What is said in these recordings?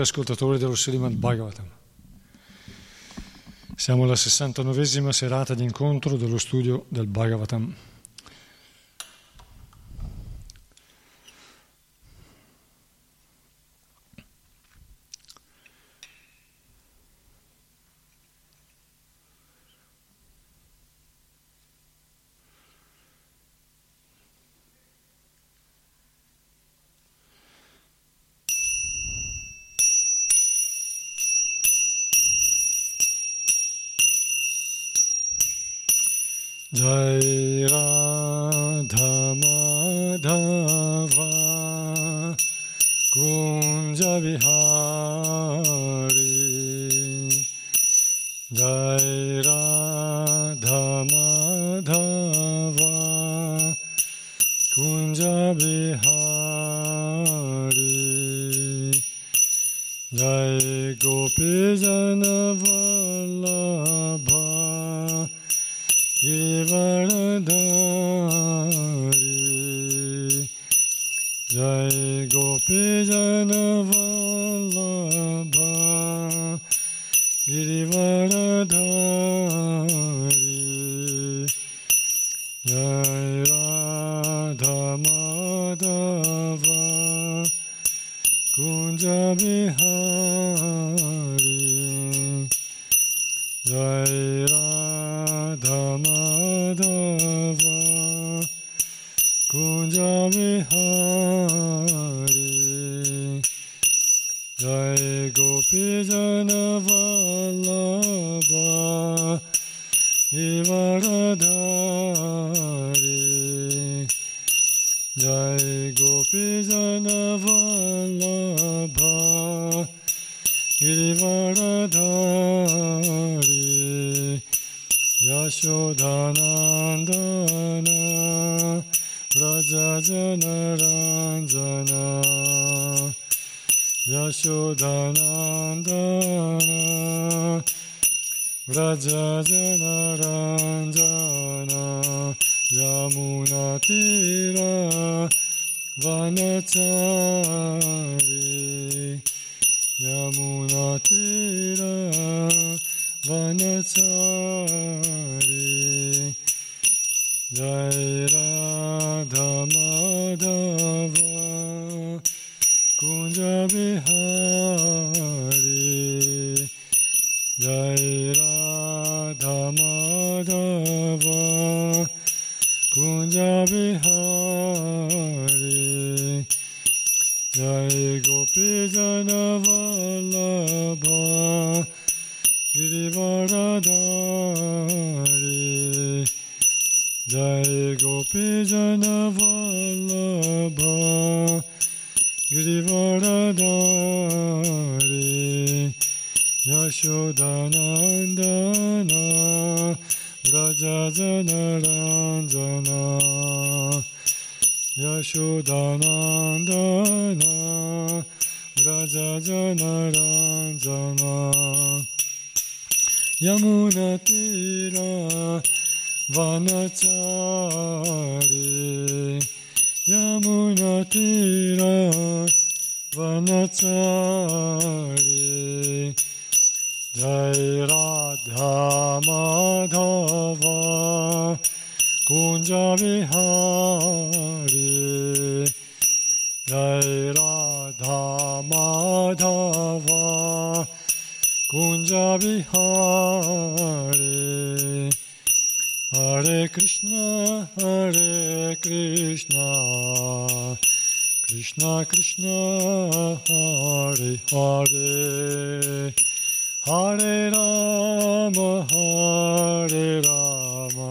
ascoltatori dello Srimad Bhagavatam. Siamo alla 69esima serata di incontro dello studio del Bhagavatam. जय गोपी जनवल्लभ गिरिवरधारी जय गोपी जनवल्लभ गिरिवरधारी यशोदनन्दन व्रजजनरञ्जन Yashodanandana Vrajajanaranjana Yamunatira Vanachari. Yamunatira Vanachari. Jai Radha Madhava Kunja Vihara. Jai Radha Madhava Kunja Vihari Hare Krishna Hare Krishna Krishna Krishna Hare Hare Hare Rama Hare Rama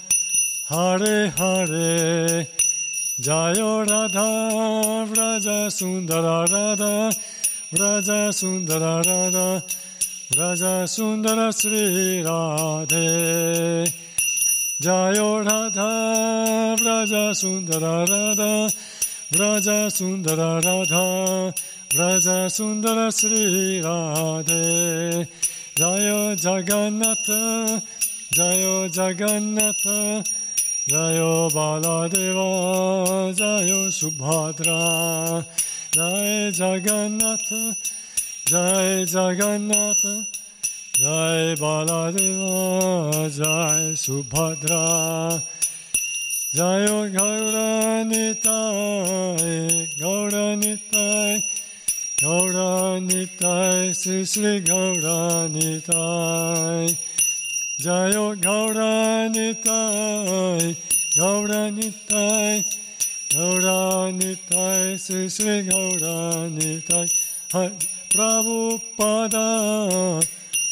Hare Hare, Jayo Radha, Vraja Sundara Radha, Vraja Sundara Radha, Vraja Sundara Sri Radhe. Jayo Radha, Vraja Sundara Radha, Vraja Sundara Radha, Vraja Sundara Sri Radhe. Jayo Jagannatha, Jayo Jagannatha, Jayo Baladeva, Jayo Subhadra, Jai Jagannatha, Jai Jagannatha, Jai Baladeva, Jai Subhadra, Jayo Gauranitai, Gauranitai, Gauranitai, Sri Sri Gauranitai. Jayo Gauranitai, Gauranitai, Gauranitai, Sri Sri Gauranitai, Hai Prabhupada,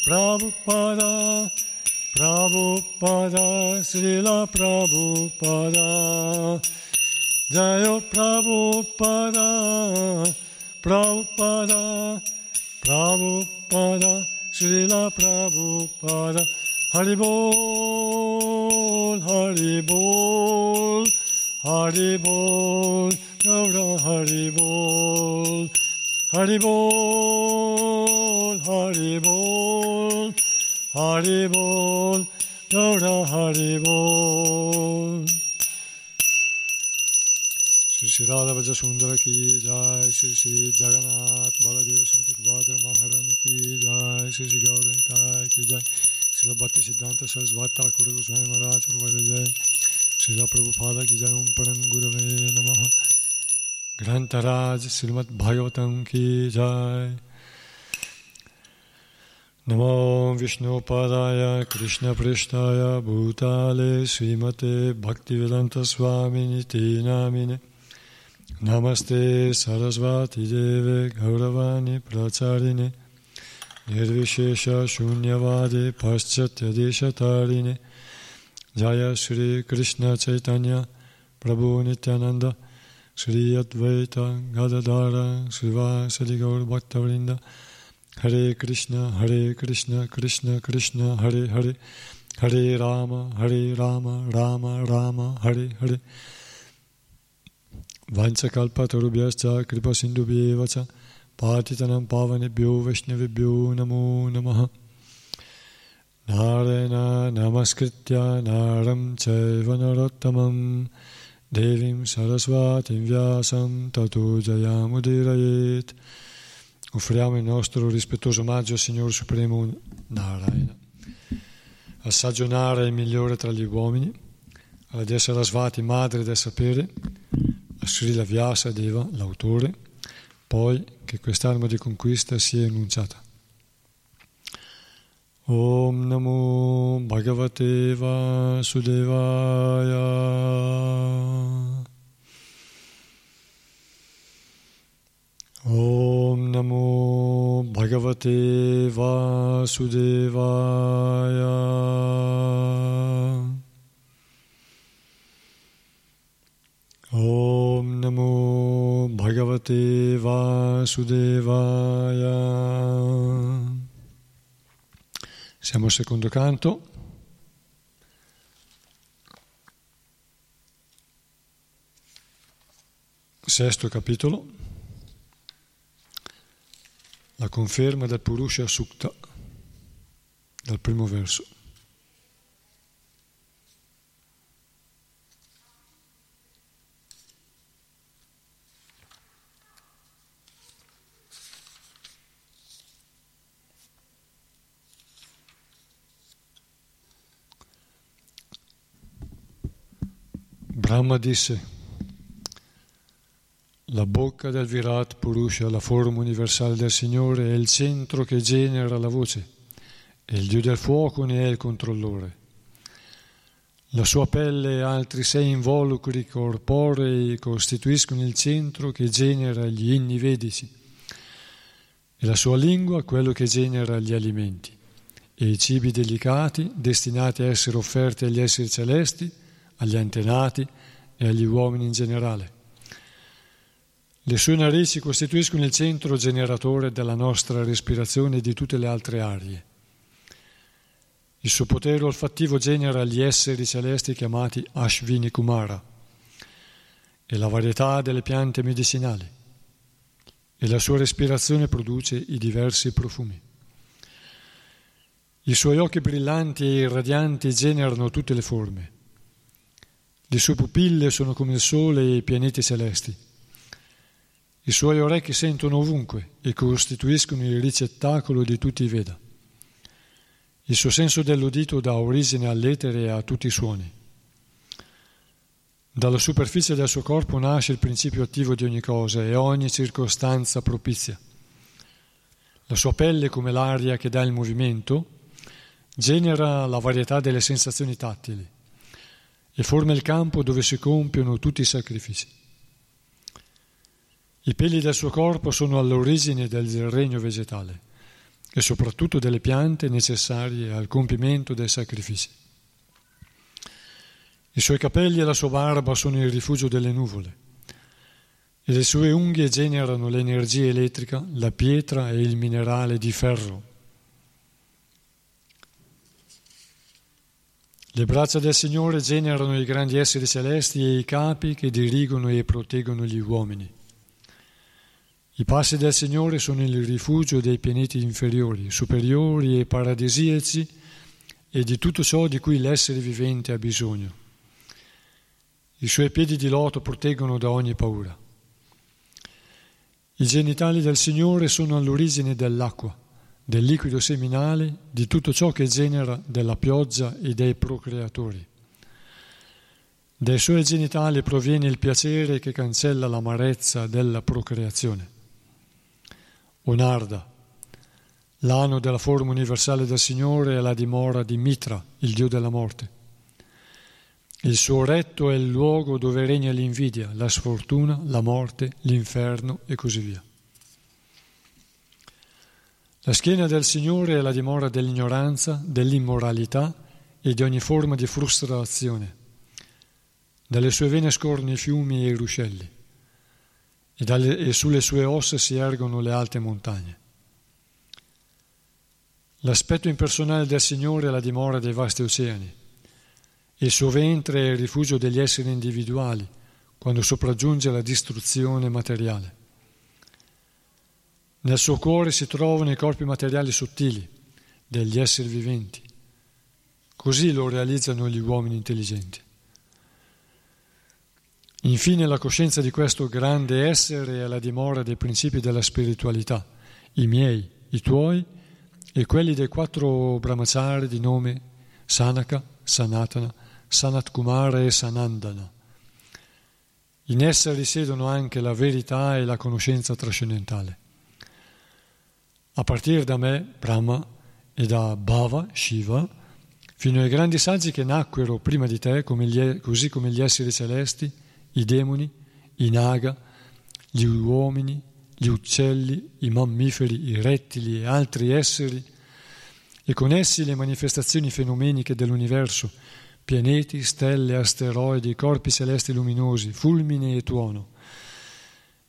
Prabhupada, Prabhupada, Srila Prabhupada, Jayo Prabhupada, Prabhupada, Prabhupada, Srila Prabhupada, Haribol, Haribol, Haribol, Gaura Haribol, Haribol, Haribol, Haribol, Gaura Haribol. Shri श्री राधा भज सुंदर की जय श्री श्री जगन्नाथ बलदेव स्मृति महारानी की जय श्री श्री गौरताय की जय Srila Bhakti Siddhanta Sarasvati Thakur Goswami Maharaj Urvara Jai Srila Prabhupada Ki Jai Om Param Gurave Namaha Grantaraj Srimad Bhagavatam Ki Jai. Namo Vishnu Padaya Krishna Prishtaya Bhutale Srimate Bhaktivedanta Swami Niti Nirvishesha Shunyavade Paschatya Deshatarine Jaya Shri Krishna Chaitanya Prabhu Nityananda Shri Advaita Gadadara Srivasadi Gaur Bhaktavrinda Hare Krishna Hare Krishna Krishna Krishna Hare Hare Hare Rama Hare Rama Rama Rama Hare Hare. Vanchakalpatarubhyascha Kripa Sindhubhyevacha Patitanam Pavanebhyo Vaishnavibhyo Namo Namaha. Narayana Namaskritya Naram Chaiva Narottamam. Devim Saraswatim Vyasam Tato Jayamudirayet Offriamo il nostro rispettoso omaggio al Signore Supremo Narayana. Assaggio Nara è il migliore tra gli uomini, alla Dea Sarasvati, madre del sapere, a Srila Vyasa Deva, l'autore, poi che quest'arma di conquista sia enunciata. Om Namo Bhagavate Vasudevaya Om Namo Bhagavate Vasudevaya Namo Bhagavate Bhagavate Vasudevaya. Siamo al secondo canto. Sesto capitolo. La conferma del Purusha Sukta, dal primo verso. Brahma disse, la bocca del Virat Purusha, la forma universale del Signore, è il centro che genera la voce e il Dio del fuoco ne è il controllore. La sua pelle e altri sei involucri corporei costituiscono il centro che genera gli inni vedici e la sua lingua quello che genera gli alimenti e i cibi delicati destinati a essere offerti agli esseri celesti agli antenati e agli uomini in generale. Le sue narici costituiscono il centro generatore della nostra respirazione e di tutte le altre arie. Il suo potere olfattivo genera gli esseri celesti chiamati Ashvini Kumara e la varietà delle piante medicinali e la sua respirazione produce i diversi profumi. I suoi occhi brillanti e irradianti generano tutte le forme le sue pupille sono come il sole e i pianeti celesti. I suoi orecchi sentono ovunque e costituiscono il ricettacolo di tutti i Veda. Il suo senso dell'udito dà origine all'etere e a tutti i suoni. Dalla superficie del suo corpo nasce il principio attivo di ogni cosa e ogni circostanza propizia. La sua pelle, come l'aria che dà il movimento, genera la varietà delle sensazioni tattili e forma il campo dove si compiono tutti i sacrifici. I peli del suo corpo sono all'origine del regno vegetale e soprattutto delle piante necessarie al compimento dei sacrifici. I suoi capelli e la sua barba sono il rifugio delle nuvole e le sue unghie generano l'energia elettrica, la pietra e il minerale di ferro. Le braccia del Signore generano i grandi esseri celesti e i capi che dirigono e proteggono gli uomini. I passi del Signore sono il rifugio dei pianeti inferiori, superiori e paradisiaci e di tutto ciò di cui l'essere vivente ha bisogno. I suoi piedi di loto proteggono da ogni paura. I genitali del Signore sono all'origine dell'acqua del liquido seminale, di tutto ciò che genera della pioggia e dei procreatori. Dai suoi genitali proviene il piacere che cancella l'amarezza della procreazione. Onarda, l'anno della forma universale del Signore è la dimora di Mitra, il Dio della morte. Il suo retto è il luogo dove regna l'invidia, la sfortuna, la morte, l'inferno e così via. La schiena del Signore è la dimora dell'ignoranza, dell'immoralità e di ogni forma di frustrazione. Dalle sue vene scorrono i fiumi e i ruscelli e, dalle, e sulle sue ossa si ergono le alte montagne. L'aspetto impersonale del Signore è la dimora dei vasti oceani. Il suo ventre è il rifugio degli esseri individuali quando sopraggiunge la distruzione materiale. Nel suo cuore si trovano i corpi materiali sottili degli esseri viventi. Così lo realizzano gli uomini intelligenti. Infine la coscienza di questo grande essere è la dimora dei principi della spiritualità, i miei, i tuoi e quelli dei quattro brahmachari di nome Sanaka, Sanatana, Sanat Kumara e Sanandana. In essa risiedono anche la verità e la conoscenza trascendentale a partire da me, Brahma, e da Bhava, Shiva, fino ai grandi saggi che nacquero prima di te, come gli, così come gli esseri celesti, i demoni, i naga, gli uomini, gli uccelli, i mammiferi, i rettili e altri esseri, e con essi le manifestazioni fenomeniche dell'universo, pianeti, stelle, asteroidi, corpi celesti luminosi, fulmine e tuono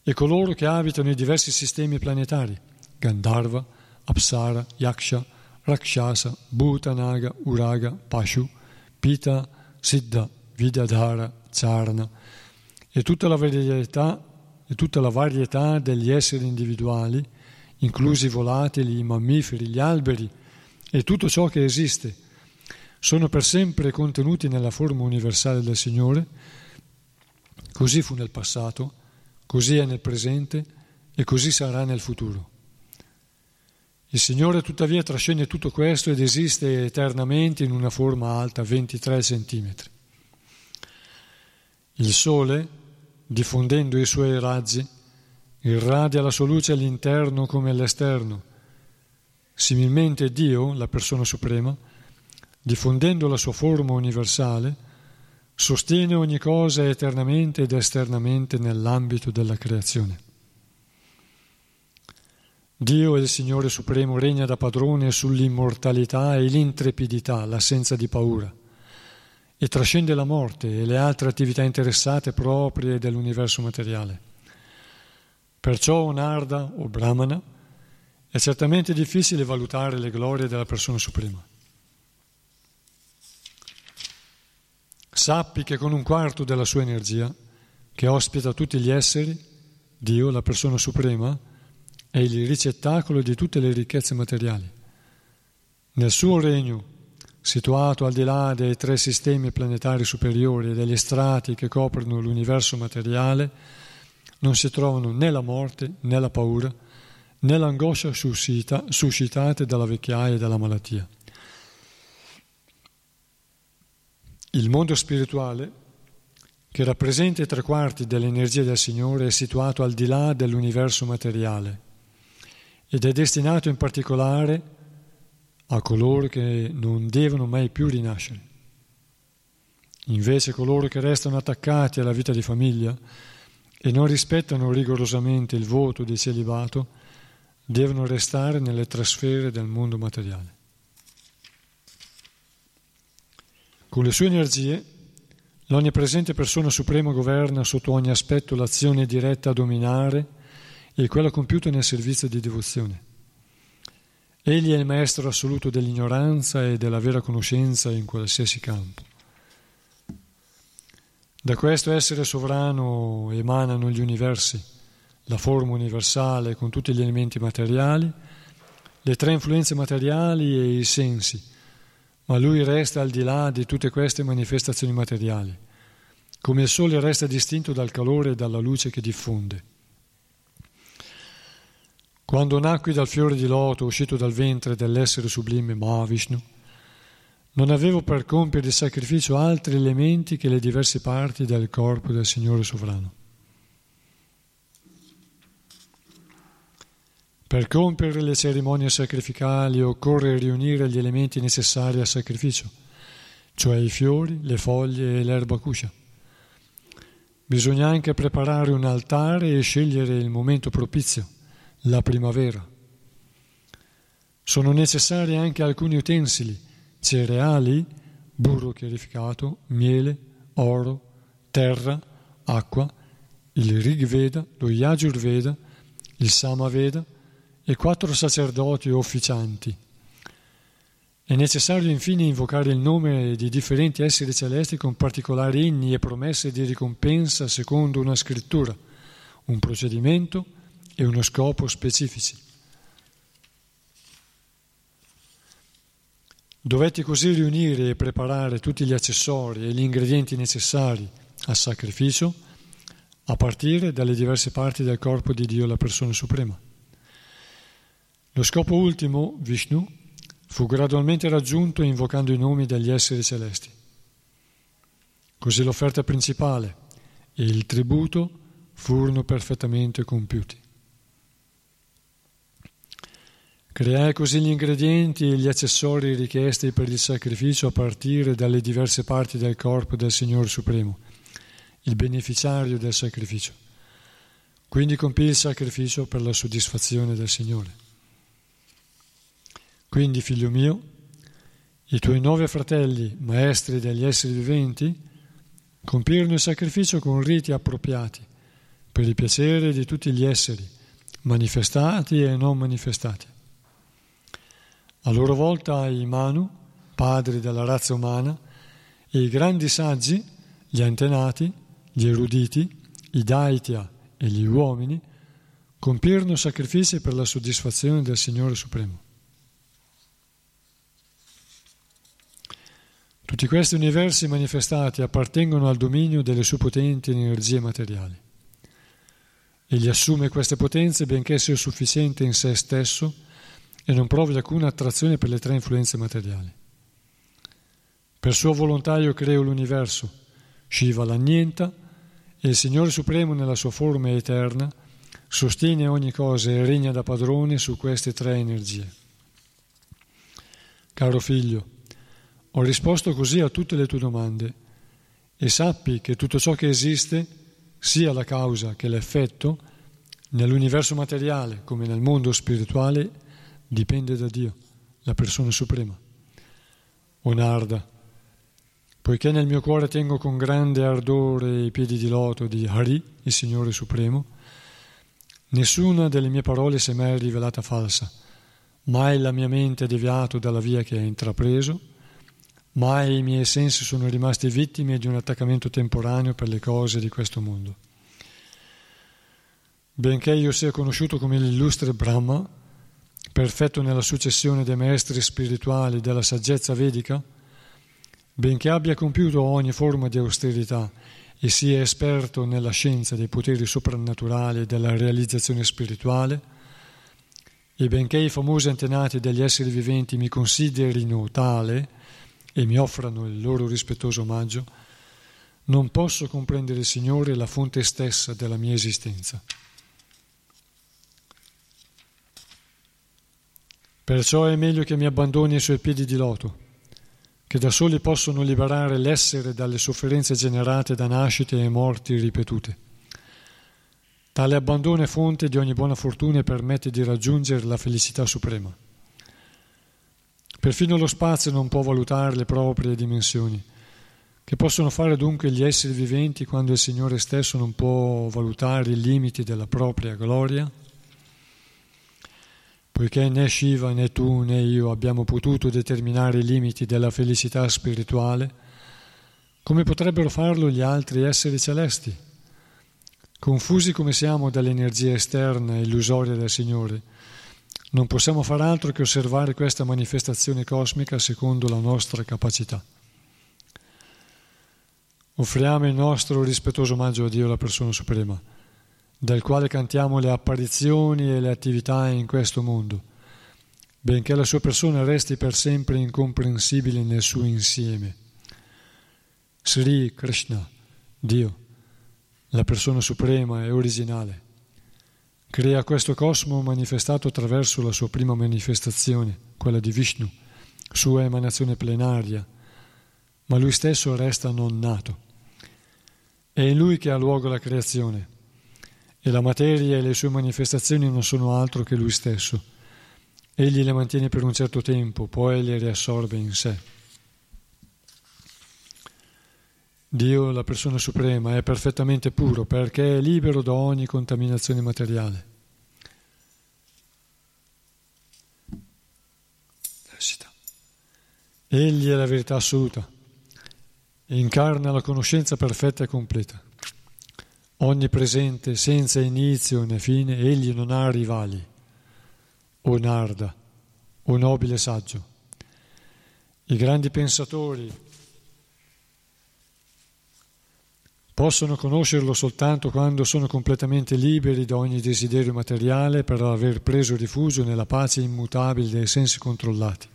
e coloro che abitano i diversi sistemi planetari, Gandharva, Apsara, Yaksha, Rakshasa, Bhuta, Naga, Uraga, Pashu, Pita, Siddha, Vidyadhara, Charna e tutta la varietà, e tutta la varietà degli esseri individuali, inclusi i volatili, i mammiferi, gli alberi e tutto ciò che esiste, sono per sempre contenuti nella forma universale del Signore. Così fu nel passato, così è nel presente e così sarà nel futuro. Il Signore tuttavia trascende tutto questo ed esiste eternamente in una forma alta 23 centimetri. Il Sole, diffondendo i suoi raggi, irradia la sua luce all'interno come all'esterno. Similmente Dio, la persona suprema, diffondendo la sua forma universale, sostiene ogni cosa eternamente ed esternamente nell'ambito della creazione. Dio, il Signore Supremo, regna da padrone sull'immortalità e l'intrepidità, l'assenza di paura, e trascende la morte e le altre attività interessate proprie dell'universo materiale. Perciò un Arda o Brahmana è certamente difficile valutare le glorie della persona suprema. Sappi che con un quarto della sua energia, che ospita tutti gli esseri, Dio, la persona suprema, è il ricettacolo di tutte le ricchezze materiali. Nel suo regno, situato al di là dei tre sistemi planetari superiori e degli strati che coprono l'universo materiale, non si trovano né la morte né la paura né l'angoscia suscita, suscitate dalla vecchiaia e dalla malattia. Il mondo spirituale, che rappresenta i tre quarti dell'energia del Signore, è situato al di là dell'universo materiale ed è destinato in particolare a coloro che non devono mai più rinascere. Invece coloro che restano attaccati alla vita di famiglia e non rispettano rigorosamente il voto di celibato devono restare nelle trasfere del mondo materiale. Con le sue energie l'onnipresente persona suprema governa sotto ogni aspetto l'azione diretta a dominare e quella compiuta nel servizio di devozione. Egli è il maestro assoluto dell'ignoranza e della vera conoscenza in qualsiasi campo. Da questo essere sovrano emanano gli universi, la forma universale con tutti gli elementi materiali, le tre influenze materiali e i sensi, ma lui resta al di là di tutte queste manifestazioni materiali, come il sole resta distinto dal calore e dalla luce che diffonde. Quando nacqui dal fiore di loto uscito dal ventre dell'essere sublime Mahavishnu, non avevo per compiere di sacrificio altri elementi che le diverse parti del corpo del Signore sovrano. Per compiere le cerimonie sacrificali occorre riunire gli elementi necessari al sacrificio, cioè i fiori, le foglie e l'erba cuscia. Bisogna anche preparare un altare e scegliere il momento propizio la primavera. Sono necessari anche alcuni utensili, cereali, burro chiarificato, miele, oro, terra, acqua, il Rig Veda, lo Yajur Veda, il Samaveda e quattro sacerdoti o officianti. È necessario infine invocare il nome di differenti esseri celesti con particolari inni e promesse di ricompensa secondo una scrittura, un procedimento, e uno scopo specifici. Dovetti così riunire e preparare tutti gli accessori e gli ingredienti necessari al sacrificio a partire dalle diverse parti del corpo di Dio, la persona suprema. Lo scopo ultimo, Vishnu, fu gradualmente raggiunto invocando i nomi degli esseri celesti. Così l'offerta principale e il tributo furono perfettamente compiuti. Creai così gli ingredienti e gli accessori richiesti per il sacrificio a partire dalle diverse parti del corpo del Signore Supremo, il beneficiario del sacrificio. Quindi compì il sacrificio per la soddisfazione del Signore. Quindi, figlio mio, i tuoi nove fratelli, maestri degli esseri viventi, compirono il sacrificio con riti appropriati, per il piacere di tutti gli esseri, manifestati e non manifestati. A loro volta i Manu, padri della razza umana, e i grandi saggi, gli antenati, gli eruditi, i Daitya e gli uomini, compirono sacrifici per la soddisfazione del Signore Supremo. Tutti questi universi manifestati appartengono al dominio delle sue potenti energie materiali. Egli assume queste potenze benché sia sufficiente in sé stesso e non provi alcuna attrazione per le tre influenze materiali. Per sua volontà io creo l'universo, Shiva l'annienta e il Signore Supremo nella sua forma eterna sostiene ogni cosa e regna da padrone su queste tre energie. Caro figlio, ho risposto così a tutte le tue domande e sappi che tutto ciò che esiste, sia la causa che l'effetto, nell'universo materiale come nel mondo spirituale, dipende da Dio, la persona suprema. O Narda, poiché nel mio cuore tengo con grande ardore i piedi di loto di Hari, il Signore Supremo, nessuna delle mie parole si è mai rivelata falsa, mai la mia mente è deviato dalla via che ha intrapreso, Mai i miei sensi sono rimasti vittime di un attaccamento temporaneo per le cose di questo mondo. Benché io sia conosciuto come l'illustre Brahma, perfetto nella successione dei maestri spirituali della saggezza vedica, benché abbia compiuto ogni forma di austerità e sia esperto nella scienza dei poteri soprannaturali e della realizzazione spirituale, e benché i famosi antenati degli esseri viventi mi considerino tale, e mi offrano il loro rispettoso omaggio, non posso comprendere il Signore la fonte stessa della mia esistenza. Perciò è meglio che mi abbandoni ai suoi piedi di loto, che da soli possono liberare l'essere dalle sofferenze generate da nascite e morti ripetute. Tale abbandono è fonte di ogni buona fortuna e permette di raggiungere la felicità suprema. Perfino lo spazio non può valutare le proprie dimensioni. Che possono fare dunque gli esseri viventi quando il Signore stesso non può valutare i limiti della propria gloria? Poiché né Shiva né tu né io abbiamo potuto determinare i limiti della felicità spirituale, come potrebbero farlo gli altri esseri celesti? Confusi come siamo dall'energia esterna e illusoria del Signore, non possiamo far altro che osservare questa manifestazione cosmica secondo la nostra capacità. Offriamo il nostro rispettoso omaggio a Dio, la persona suprema, dal quale cantiamo le apparizioni e le attività in questo mondo, benché la sua persona resti per sempre incomprensibile nel suo insieme. Sri Krishna, Dio, la persona suprema e originale crea questo cosmo manifestato attraverso la sua prima manifestazione, quella di Vishnu, sua emanazione plenaria, ma lui stesso resta non nato. È in lui che ha luogo la creazione e la materia e le sue manifestazioni non sono altro che lui stesso. Egli le mantiene per un certo tempo, poi le riassorbe in sé. Dio, la persona suprema, è perfettamente puro perché è libero da ogni contaminazione materiale. Egli è la verità assoluta incarna la conoscenza perfetta e completa. Onnipresente, senza inizio né fine, egli non ha rivali. O Narda, o nobile saggio. I grandi pensatori possono conoscerlo soltanto quando sono completamente liberi da ogni desiderio materiale per aver preso rifugio nella pace immutabile dei sensi controllati.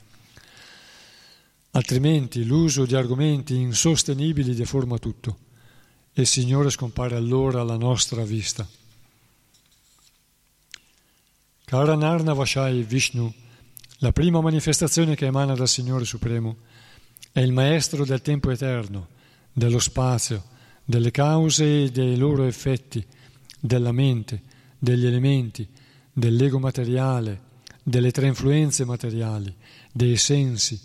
Altrimenti l'uso di argomenti insostenibili deforma tutto il Signore scompare allora alla nostra vista. Karanarna Vashai Vishnu, la prima manifestazione che emana dal Signore Supremo, è il maestro del tempo eterno, dello spazio, delle cause e dei loro effetti, della mente, degli elementi, dell'ego materiale, delle tre influenze materiali, dei sensi,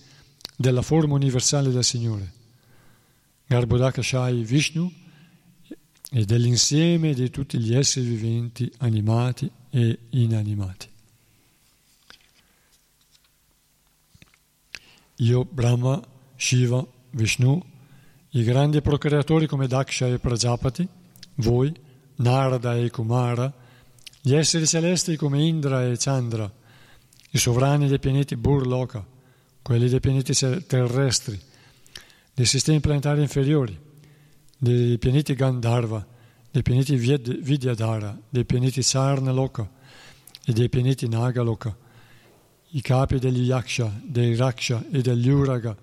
della forma universale del Signore. Garbhodaka Shai Vishnu e dell'insieme di tutti gli esseri viventi, animati e inanimati. Io, Brahma, Shiva, Vishnu, i grandi procreatori come Daksha e Prajapati, voi, Narada e Kumara, gli esseri celesti come Indra e Chandra, i sovrani dei pianeti Burloka, quelli dei pianeti terrestri, dei sistemi planetari inferiori, dei pianeti Gandharva, dei pianeti Vidyadhara, dei pianeti Sarnaloka e dei pianeti Nagaloka, i capi degli Yaksha, dei Raksha e degli Uraga,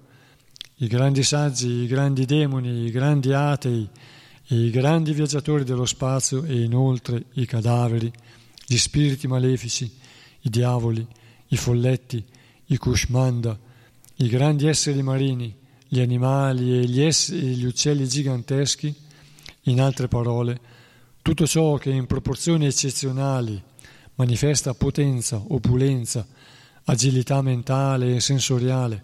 i grandi saggi, i grandi demoni, i grandi atei, i grandi viaggiatori dello spazio e inoltre i cadaveri, gli spiriti malefici, i diavoli, i folletti, i Kushmanda, i grandi esseri marini, gli animali e gli, ess- e gli uccelli giganteschi, in altre parole, tutto ciò che in proporzioni eccezionali manifesta potenza, opulenza, agilità mentale e sensoriale,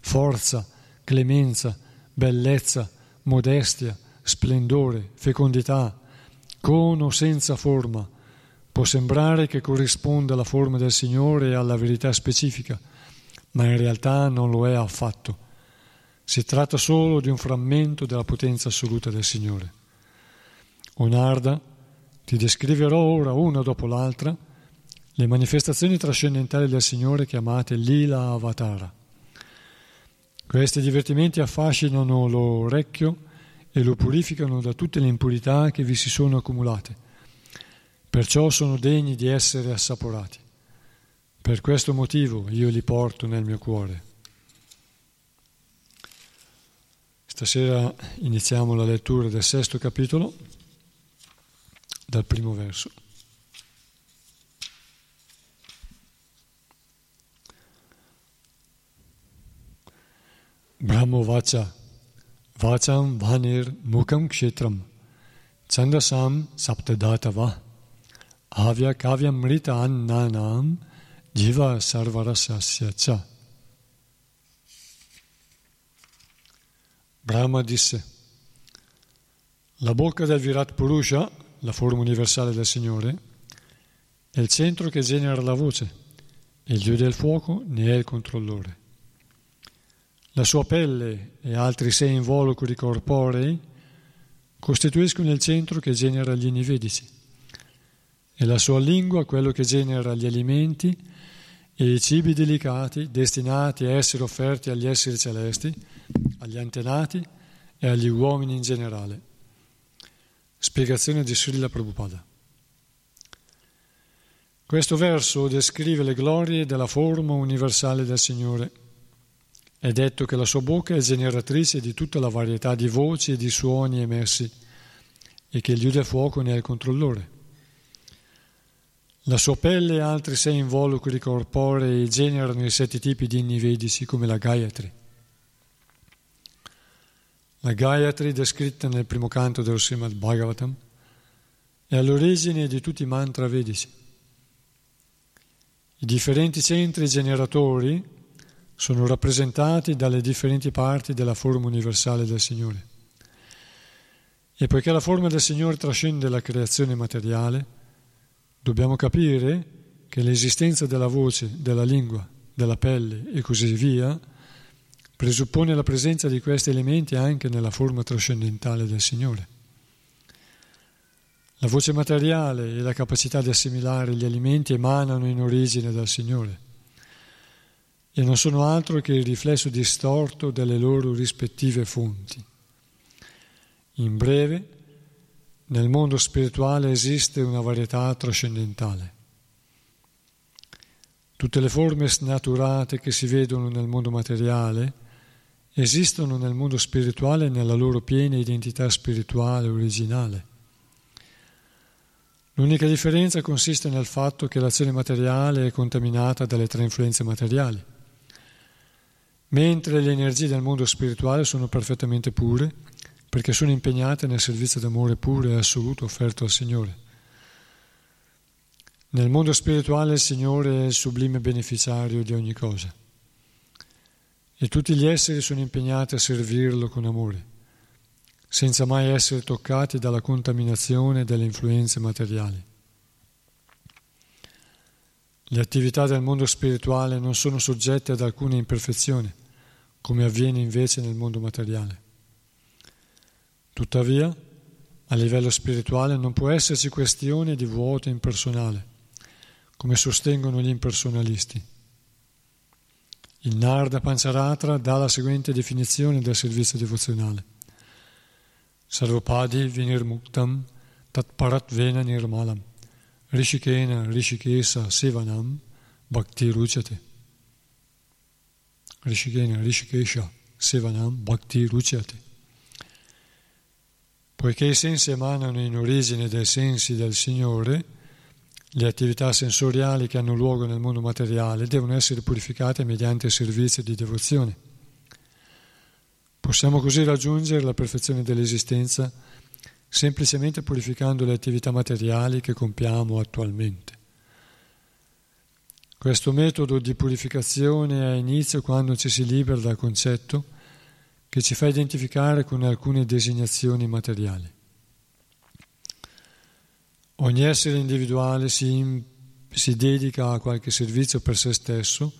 forza, clemenza, bellezza, modestia, splendore, fecondità, con o senza forma, può sembrare che corrisponda alla forma del Signore e alla verità specifica, ma in realtà non lo è affatto. Si tratta solo di un frammento della potenza assoluta del Signore. Onarda, ti descriverò ora una dopo l'altra le manifestazioni trascendentali del Signore chiamate Lila Avatara. Questi divertimenti affascinano l'orecchio e lo purificano da tutte le impurità che vi si sono accumulate. Perciò sono degni di essere assaporati. Per questo motivo io li porto nel mio cuore. Stasera iniziamo la lettura del sesto capitolo, dal primo verso. Brahmo Vacha Vacham Vanir Mukam Kshetram Chandasam Saptadatava Avya Kavyam Rita Annanam Jiva Sarvarasasya Cha Brahma disse La bocca del Virat Purusha, la forma universale del Signore, è il centro che genera la voce e il Dio del fuoco ne è il controllore. La sua pelle e altri sei involucri corporei costituiscono il centro che genera gli inivedici e la sua lingua quello che genera gli alimenti i cibi delicati destinati a essere offerti agli esseri celesti, agli antenati e agli uomini in generale. Spiegazione di Srila Prabhupada. Questo verso descrive le glorie della forma universale del Signore è detto che la sua bocca è generatrice di tutta la varietà di voci e di suoni emessi e che il Dio del fuoco ne è il controllore. La sua pelle e altri sei involucri corporei generano i sette tipi di inni vedici come la Gayatri. La Gayatri, descritta nel primo canto dello Srimad Bhagavatam, è all'origine di tutti i mantra vedici. I differenti centri generatori sono rappresentati dalle differenti parti della forma universale del Signore. E poiché la forma del Signore trascende la creazione materiale, dobbiamo capire che l'esistenza della voce, della lingua, della pelle e così via presuppone la presenza di questi elementi anche nella forma trascendentale del Signore. La voce materiale e la capacità di assimilare gli alimenti emanano in origine dal Signore e non sono altro che il riflesso distorto delle loro rispettive fonti. In breve, nel mondo spirituale esiste una varietà trascendentale. Tutte le forme snaturate che si vedono nel mondo materiale esistono nel mondo spirituale nella loro piena identità spirituale originale. L'unica differenza consiste nel fatto che l'azione materiale è contaminata dalle tre influenze materiali mentre le energie del mondo spirituale sono perfettamente pure perché sono impegnate nel servizio d'amore puro e assoluto offerto al Signore. Nel mondo spirituale il Signore è il sublime beneficiario di ogni cosa e tutti gli esseri sono impegnati a servirlo con amore. senza mai essere toccati dalla contaminazione delle influenze materiali. Le attività del mondo spirituale non sono soggette ad alcuna imperfezione, come avviene invece nel mondo materiale. Tuttavia, a livello spirituale non può esserci questione di vuoto impersonale, come sostengono gli impersonalisti. Il Narda Pancharatra dà la seguente definizione del servizio devozionale. Sarvapadi vinirmuktam tatparatvena nirmalam rishikena rishikesa sevanam bhakti ruchate. Rishikena rishikesha sevanam bhakti ruchate. Poiché i sensi emanano in origine dai sensi del Signore, le attività sensoriali che hanno luogo nel mondo materiale devono essere purificate mediante servizi di devozione. Possiamo così raggiungere la perfezione dell'esistenza semplicemente purificando le attività materiali che compiamo attualmente. Questo metodo di purificazione ha inizio quando ci si libera dal concetto che ci fa identificare con alcune designazioni materiali. Ogni essere individuale si, si, dedica a qualche servizio per se stesso,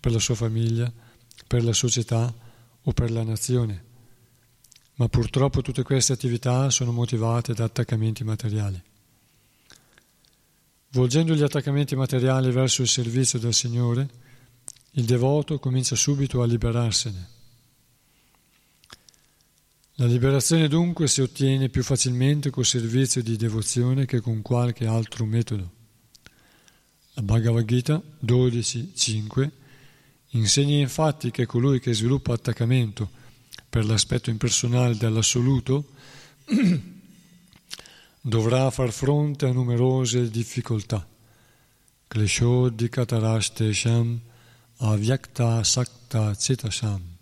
per la sua famiglia, per la società o per la nazione, ma purtroppo tutte queste attività sono motivate da attaccamenti materiali. Volgendo gli attaccamenti materiali verso il servizio del Signore, il devoto comincia subito a liberarsene. La liberazione dunque si ottiene più facilmente col servizio di devozione che con qualche altro metodo. La Bhagavad Gita 12.5 insegna infatti che colui che sviluppa attaccamento per l'aspetto impersonale dell'assoluto dovrà far fronte a numerose difficoltà. Kleshodikatarashtesham avyakta sakta cetasham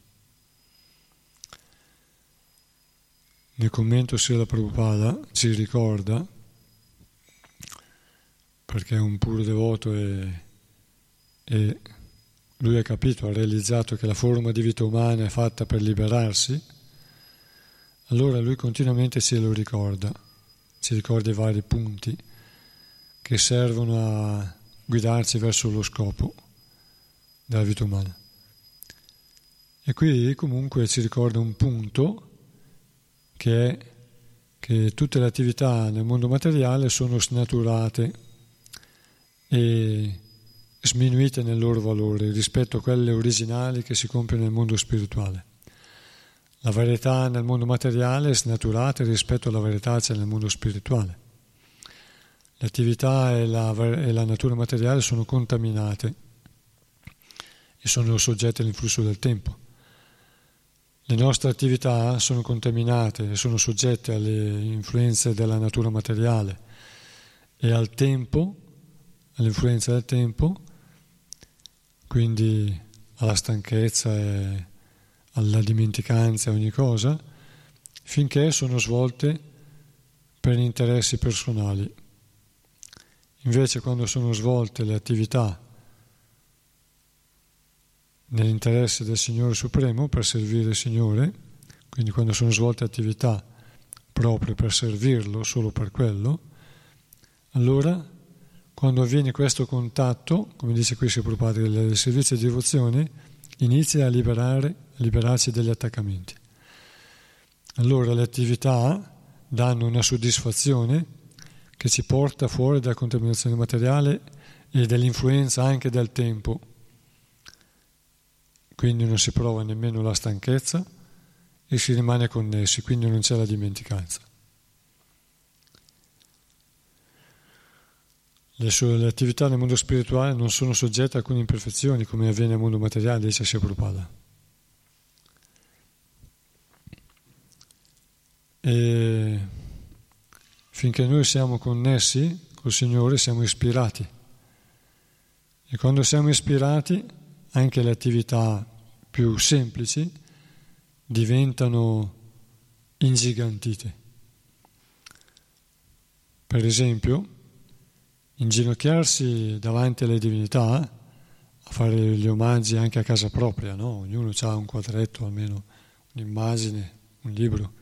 Nel commento Srila Prabhupada ci ricorda, perché è un puro devoto e, e lui ha capito, ha realizzato che la forma di vita umana è fatta per liberarsi, allora lui continuamente ce lo ricorda, ci ricorda i vari punti che servono a guidarci verso lo scopo della vita umana. E qui comunque ci ricorda un punto che è che tutte le attività nel mondo materiale sono snaturate e sminuite nel loro valore rispetto a quelle originali che si compiono nel mondo spirituale. La verità nel mondo materiale è snaturata rispetto alla verità c'è nel mondo spirituale. Le attività e la, e la natura materiale sono contaminate e sono soggette all'influsso del tempo. Le nostre attività sono contaminate sono soggette alle influenze della natura materiale e al tempo, all'influenza del tempo, quindi alla stanchezza e alla dimenticanza ogni cosa, finché sono svolte per interessi personali. Invece quando sono svolte le attività nell'interesse del Signore Supremo per servire il Signore, quindi quando sono svolte attività proprio per servirlo, solo per quello, allora quando avviene questo contatto, come dice qui Prabhupada, del servizio di devozione, inizia a, liberare, a liberarsi degli attaccamenti. Allora le attività danno una soddisfazione che ci porta fuori dalla contaminazione materiale e dall'influenza anche del tempo quindi non si prova nemmeno la stanchezza e si rimane connessi, quindi non c'è la dimenticanza. Le, sue, le attività nel mondo spirituale non sono soggette a alcune imperfezioni come avviene nel mondo materiale, dice Sia Prabhupada. E finché noi siamo connessi col Signore siamo ispirati e quando siamo ispirati anche le attività più semplici diventano ingigantite. Per esempio, inginocchiarsi davanti alle divinità, a fare gli omaggi anche a casa propria, no? ognuno ha un quadretto, almeno un'immagine, un libro.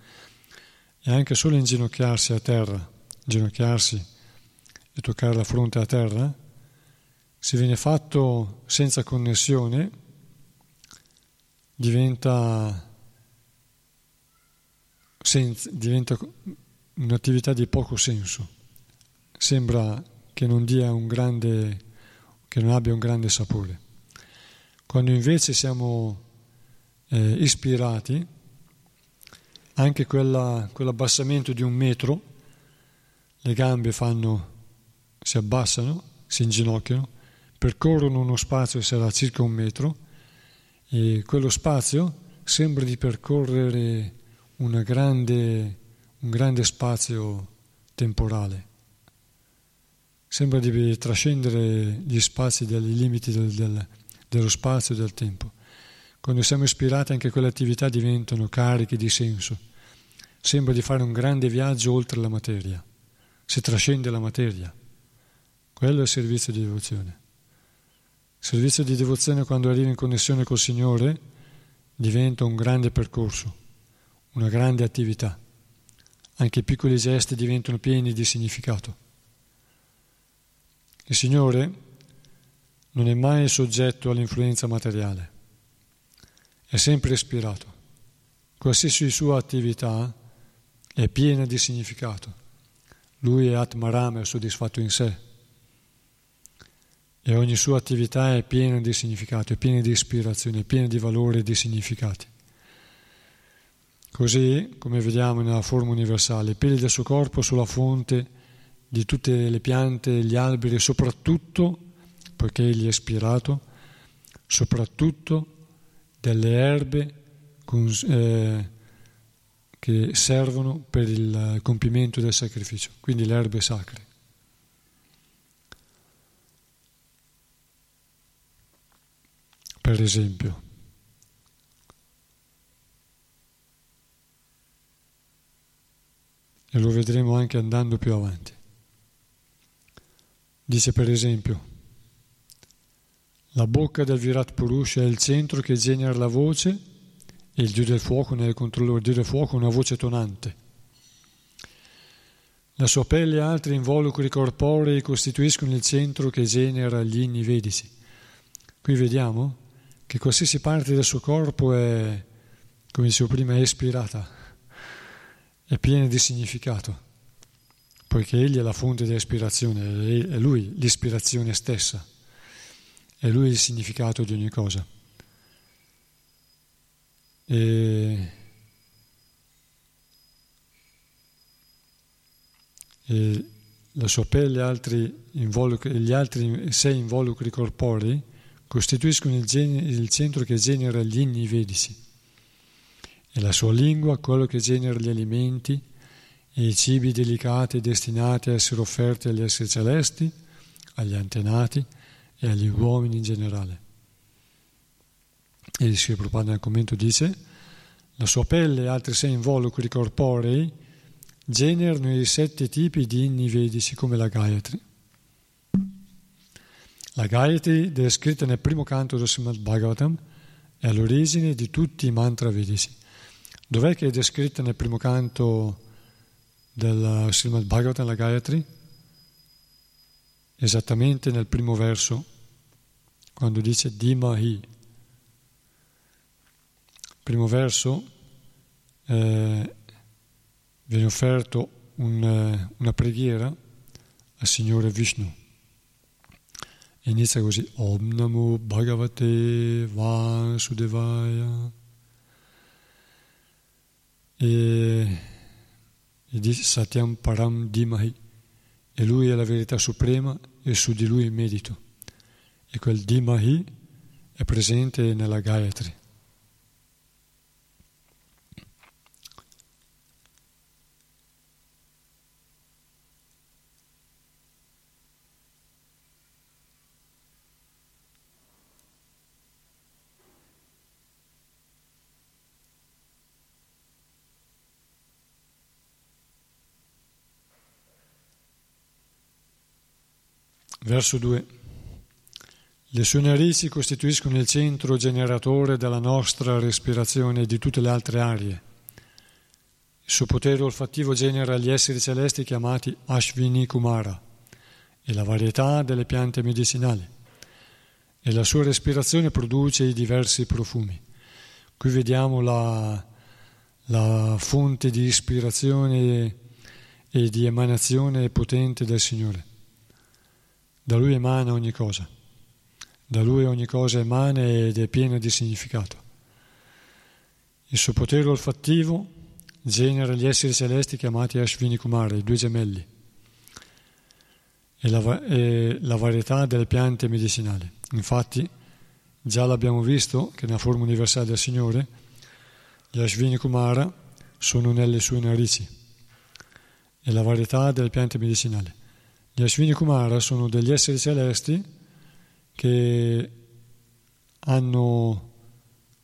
e anche solo inginocchiarsi a terra, inginocchiarsi e toccare la fronte a terra, se viene fatto senza connessione, diventa, senza, diventa un'attività di poco senso. Sembra che non, grande, che non abbia un grande sapore. Quando invece siamo eh, ispirati, anche quella, quell'abbassamento di un metro, le gambe fanno, si abbassano, si inginocchiano, percorrono uno spazio che sarà circa un metro e quello spazio sembra di percorrere grande, un grande spazio temporale, sembra di trascendere gli spazi dei limiti del, del, dello spazio e del tempo. Quando siamo ispirati anche quelle attività diventano cariche di senso. Sembra di fare un grande viaggio oltre la materia. Si trascende la materia. Quello è il servizio di devozione. Servizio di devozione quando arriva in connessione col Signore diventa un grande percorso, una grande attività. Anche i piccoli gesti diventano pieni di significato. Il Signore non è mai soggetto all'influenza materiale è sempre ispirato. Qualsiasi sua attività è piena di significato. Lui è Atmaram, è soddisfatto in sé. E ogni sua attività è piena di significato, è piena di ispirazione, è piena di valori e di significati. Così, come vediamo nella forma universale, i peli del suo corpo sono la fonte di tutte le piante, gli alberi, soprattutto, poiché egli è ispirato, soprattutto delle erbe eh, che servono per il compimento del sacrificio, quindi le erbe sacre. Per esempio, e lo vedremo anche andando più avanti. Dice per esempio, la bocca del Virat Purusha è il centro che genera la voce e il Dio del fuoco nel controllo del Dio del fuoco è una voce tonante. La sua pelle e altri involucri corporei costituiscono il centro che genera gli inni vedici. Qui vediamo che qualsiasi parte del suo corpo è, come dicevo prima, è ispirata, è piena di significato, poiché egli è la fonte dell'ispirazione, è lui l'ispirazione stessa. È lui il significato di ogni cosa. E, e la sua pelle e gli altri sei involucri corporei costituiscono il, gen- il, centro che genera gli inni vedici e la sua lingua quello che genera gli alimenti e i cibi delicati destinati a essere offerti agli esseri celesti, agli antenati, e agli uomini in generale. E il Sri Prabhupada nel commento dice la sua pelle e altri sei involucri corporei generano i sette tipi di inni vedici come la Gayatri. La Gayatri, descritta nel primo canto del Srimad Bhagavatam, è all'origine di tutti i mantra vedici. Dov'è che è descritta nel primo canto del Srimad Bhagavatam la Gayatri? Esattamente nel primo verso quando dice Dimahi. Primo verso eh, viene offerto un, eh, una preghiera al Signore Vishnu. Inizia così Om Namo Bhagavate Vasudevaya. E, e dice Satyam Param Dimahi e lui è la verità suprema e su di lui medito e quel Dimahi è presente nella Gayatri. Verso 2. Le sue narici costituiscono il centro generatore della nostra respirazione e di tutte le altre arie. Il suo potere olfattivo genera gli esseri celesti chiamati Ashvini Kumara e la varietà delle piante medicinali e la sua respirazione produce i diversi profumi. Qui vediamo la, la fonte di ispirazione e di emanazione potente del Signore. Da Lui emana ogni cosa, da Lui ogni cosa emana ed è piena di significato. Il suo potere olfattivo genera gli esseri celesti chiamati Ashvini Kumara, i due gemelli, e la, e la varietà delle piante medicinali. Infatti, già l'abbiamo visto che nella forma universale del Signore, gli Ashvini Kumara sono nelle sue narici e la varietà delle piante medicinali. Gli Ashvini Kumara sono degli esseri celesti che hanno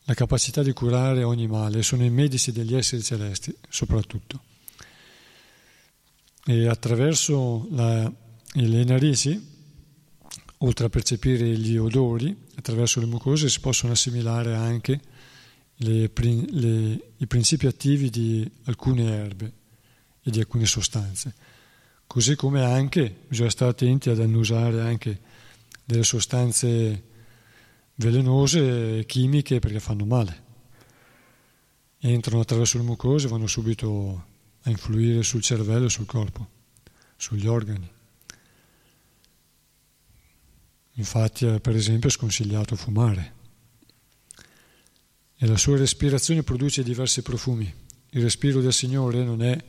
la capacità di curare ogni male, sono i medici degli esseri celesti soprattutto. E attraverso la, le narici, oltre a percepire gli odori, attraverso le mucose si possono assimilare anche le, le, i principi attivi di alcune erbe e di alcune sostanze. Così come anche bisogna stare attenti ad annusare anche delle sostanze velenose chimiche perché fanno male. Entrano attraverso le mucose e vanno subito a influire sul cervello e sul corpo, sugli organi. Infatti, eh, per esempio, è sconsigliato fumare. E la sua respirazione produce diversi profumi. Il respiro del Signore non, è,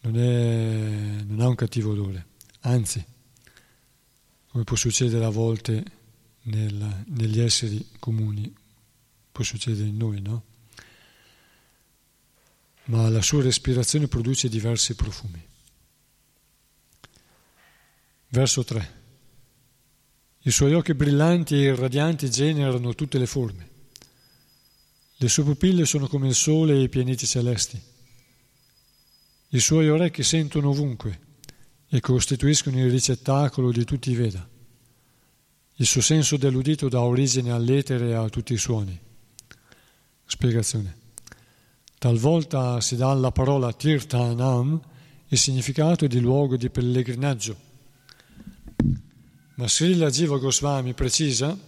non, è, non ha un cattivo odore, anzi, come può succedere a volte nel, negli esseri comuni, può succedere in noi, no? Ma la sua respirazione produce diversi profumi. Verso 3. I suoi occhi brillanti e irradianti generano tutte le forme. Le sue pupille sono come il sole e i pianeti celesti. I suoi orecchi sentono ovunque e costituiscono il ricettacolo di tutti i Veda. Il suo senso dell'udito dà origine all'etere e a tutti i suoni. Spiegazione. Talvolta si dà alla parola Tirthanam il significato di luogo di pellegrinaggio. Ma Srila Jiva Goswami precisa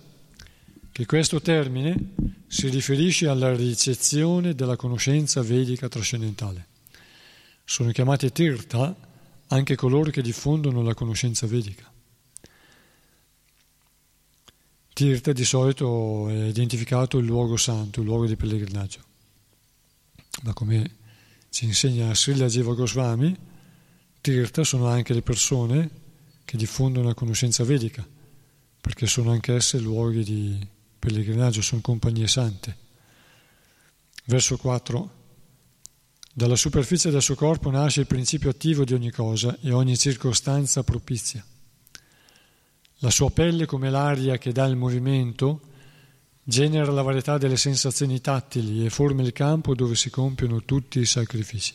che questo termine si riferisce alla ricezione della conoscenza vedica trascendentale. Sono chiamati Tirtha anche coloro che diffondono la conoscenza vedica. Tirtha di solito è identificato il luogo santo, il luogo di pellegrinaggio. Ma come ci insegna Srila Jiva Goswami, Tirtha sono anche le persone che diffondono la conoscenza vedica, perché sono anch'esse luoghi di pellegrinaggio, sono compagnie sante. Verso 4. Dalla superficie del suo corpo nasce il principio attivo di ogni cosa e ogni circostanza propizia. La sua pelle, come l'aria che dà il movimento, genera la varietà delle sensazioni tattili e forma il campo dove si compiono tutti i sacrifici.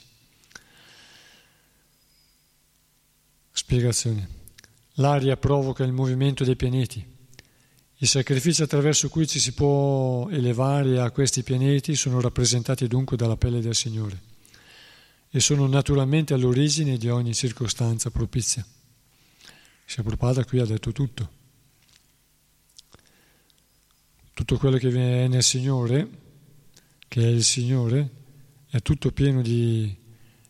Spiegazione. L'aria provoca il movimento dei pianeti. I sacrifici attraverso cui ci si può elevare a questi pianeti sono rappresentati dunque dalla pelle del Signore e sono naturalmente all'origine di ogni circostanza propizia. Prabhupada qui ha detto tutto. Tutto quello che viene nel Signore, che è il Signore, è tutto pieno di,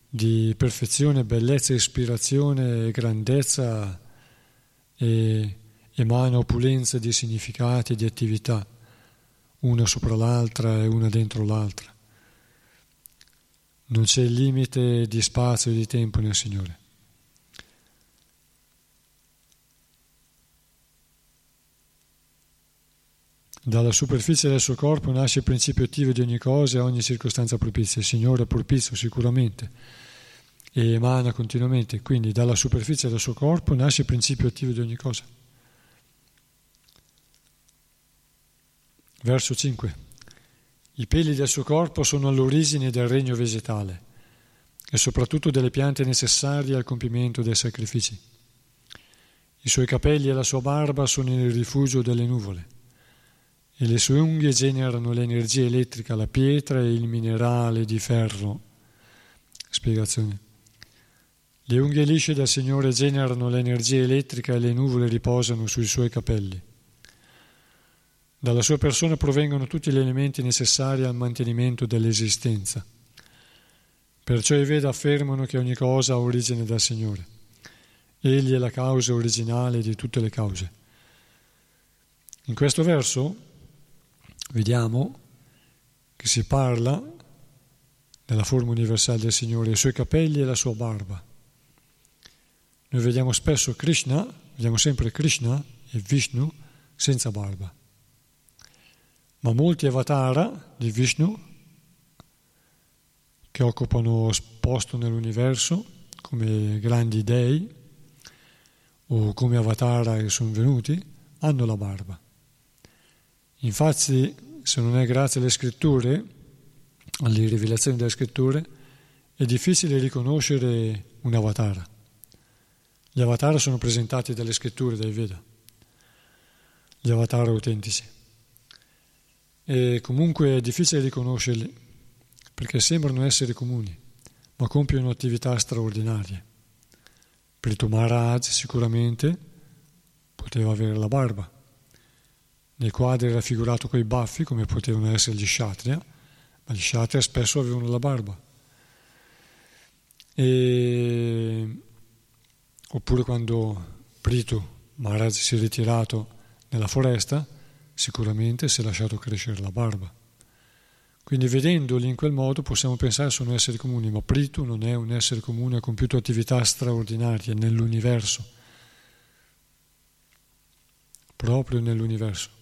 di perfezione, bellezza, ispirazione, grandezza e emana opulenza di significati di attività, una sopra l'altra e una dentro l'altra. Non c'è limite di spazio e di tempo nel Signore. Dalla superficie del suo corpo nasce il principio attivo di ogni cosa e ogni circostanza propizia. Il Signore è propizio sicuramente e emana continuamente, quindi dalla superficie del suo corpo nasce il principio attivo di ogni cosa. Verso 5. I peli del suo corpo sono all'origine del regno vegetale e soprattutto delle piante necessarie al compimento dei sacrifici. I suoi capelli e la sua barba sono il rifugio delle nuvole e le sue unghie generano l'energia elettrica, la pietra e il minerale di ferro Spiegazione. Le unghie lisce del Signore generano l'energia elettrica e le nuvole riposano sui suoi capelli. Dalla sua persona provengono tutti gli elementi necessari al mantenimento dell'esistenza. Perciò i Veda affermano che ogni cosa ha origine dal Signore. Egli è la causa originale di tutte le cause. In questo verso vediamo che si parla della forma universale del Signore, i suoi capelli e la sua barba. Noi vediamo spesso Krishna, vediamo sempre Krishna e Vishnu senza barba. Ma molti avatara di Vishnu che occupano posto nell'universo come grandi dei o come avatara che sono venuti, hanno la barba. Infatti se non è grazie alle scritture, alle rivelazioni delle scritture, è difficile riconoscere un avatar. Gli avatar sono presentati dalle scritture, dai Veda, gli avatar autentici. E comunque è difficile riconoscerli perché sembrano esseri comuni, ma compiono attività straordinarie. Prito Maharaj sicuramente poteva avere la barba nei quadri è raffigurato coi baffi, come potevano essere gli Kshatriya, ma gli Kshatriya spesso avevano la barba. E... Oppure quando Pritu Maharaj si è ritirato nella foresta, sicuramente si è lasciato crescere la barba. Quindi vedendoli in quel modo possiamo pensare sono esseri comuni, ma Pritu non è un essere comune, ha compiuto attività straordinarie nell'universo, proprio nell'universo.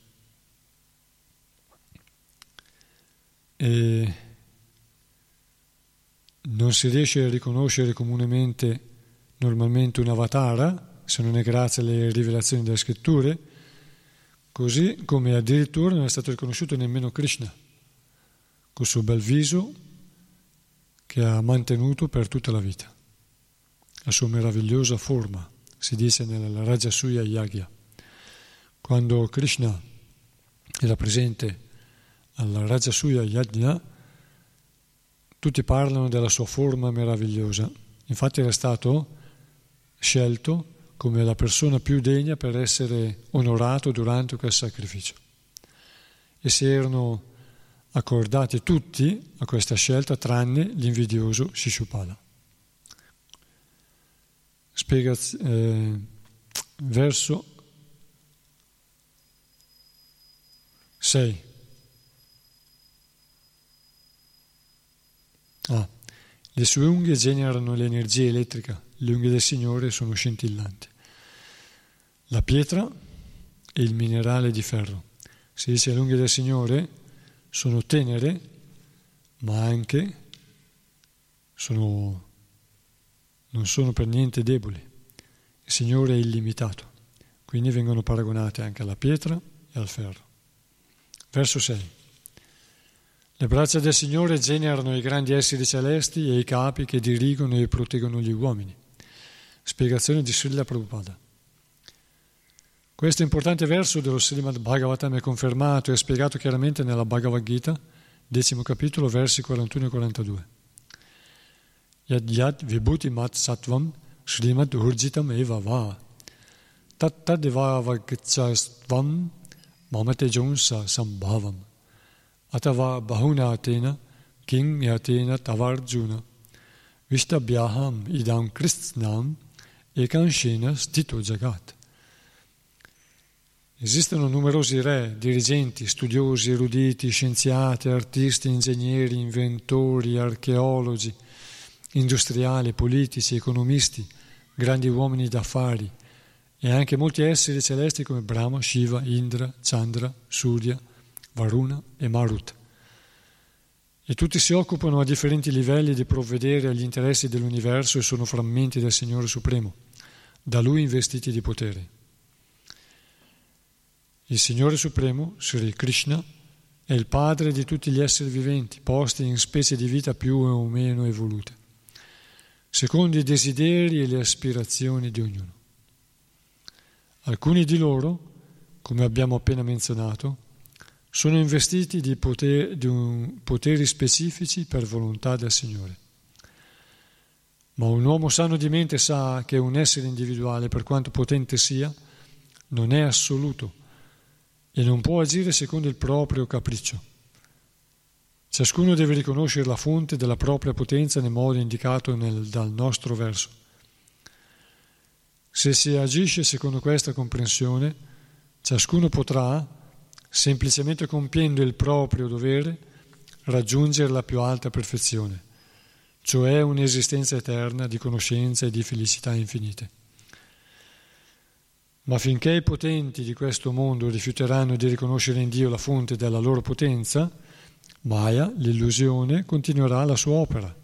e non si riesce a riconoscere comunemente normalmente un avatara se non è grazie alle rivelazioni delle scritture, così come addirittura non è stato riconosciuto nemmeno Krishna, col suo bel viso che ha mantenuto per tutta la vita, la sua meravigliosa forma, si dice nella Rajasuya Yagya. Quando Krishna era presente alla Rajasuya Yajna, tutti parlano della sua forma meravigliosa. Infatti era stato scelto come la persona più degna per essere onorato durante quel sacrificio. E si erano accordati tutti a questa scelta tranne l'invidioso Shishupala. Spiega eh, verso 6. Ah, le sue unghie generano l'energia elettrica, le unghie del Signore sono scintillanti. La pietra e il minerale di ferro. Si dice che le unghie del Signore sono tenere, ma anche sono, non sono per niente deboli. Il Signore è illimitato, quindi vengono paragonate anche alla pietra e al ferro. Verso 6. Le braccia del Signore generano i grandi esseri celesti e i capi che dirigono e proteggono gli uomini. Spiegazione di Srila Prabhupada. Questo importante verso dello Srimad Bhagavatam è confermato e spiegato chiaramente nella Bhagavad Gita, decimo capitolo, versi 41 e 42. Yad yad vibhuti mat sattvam srimad urjitam eva va tat tad vagacchastvam mamate jonsa sambhavam atava bahunatena king yatena tavarjuna vishtabhyaham idam kristnam ekanshena stito jagat. Esistono numerosi re, dirigenti, studiosi, eruditi, scienziati, artisti, ingegneri, inventori, archeologi, industriali, politici, economisti, grandi uomini d'affari e anche molti esseri celesti come Brahma, Shiva, Indra, Chandra, Surya, Varuna e Marut. E tutti si occupano a differenti livelli di provvedere agli interessi dell'universo e sono frammenti del Signore Supremo, da Lui investiti di potere. Il Signore Supremo, Sri Krishna, è il padre di tutti gli esseri viventi, posti in specie di vita più o meno evolute, secondo i desideri e le aspirazioni di ognuno. Alcuni di loro, come abbiamo appena menzionato, sono investiti di, poter, di poteri specifici per volontà del Signore. Ma un uomo sano di mente sa che un essere individuale, per quanto potente sia, non è assoluto e non può agire secondo il proprio capriccio. Ciascuno deve riconoscere la fonte della propria potenza nel modo indicato nel, dal nostro verso. Se si agisce secondo questa comprensione, ciascuno potrà, semplicemente compiendo il proprio dovere, raggiungere la più alta perfezione, cioè un'esistenza eterna di conoscenza e di felicità infinite. Ma finché i potenti di questo mondo rifiuteranno di riconoscere in Dio la fonte della loro potenza, Maya, l'illusione, continuerà la sua opera.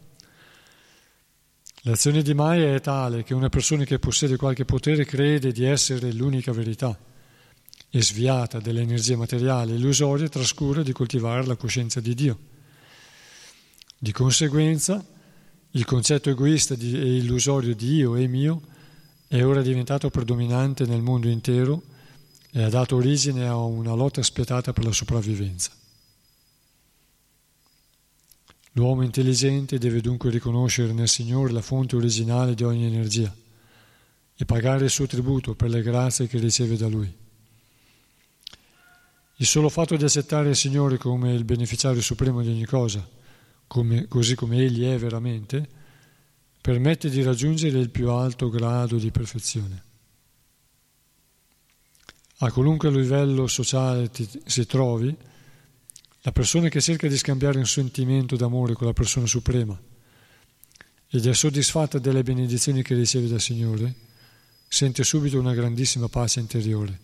L'azione di Maya è tale che una persona che possiede qualche potere crede di essere l'unica verità e sviata dell'energia materiale illusoria trascura di coltivare la coscienza di Dio. Di conseguenza, il concetto egoista e illusorio di io e mio è ora diventato predominante nel mondo intero e ha dato origine a una lotta spietata per la sopravvivenza. L'uomo intelligente deve dunque riconoscere nel Signore la fonte originale di ogni energia e pagare il suo tributo per le grazie che riceve da Lui. Il solo fatto di accettare il Signore come il beneficiario supremo di ogni cosa come, così come egli è veramente, permette di raggiungere il più alto grado di perfezione. A qualunque livello sociale ti, si trovi, la persona che cerca di scambiare un sentimento d'amore con la persona suprema ed è soddisfatta delle benedizioni che riceve dal Signore, sente subito una grandissima pace interiore,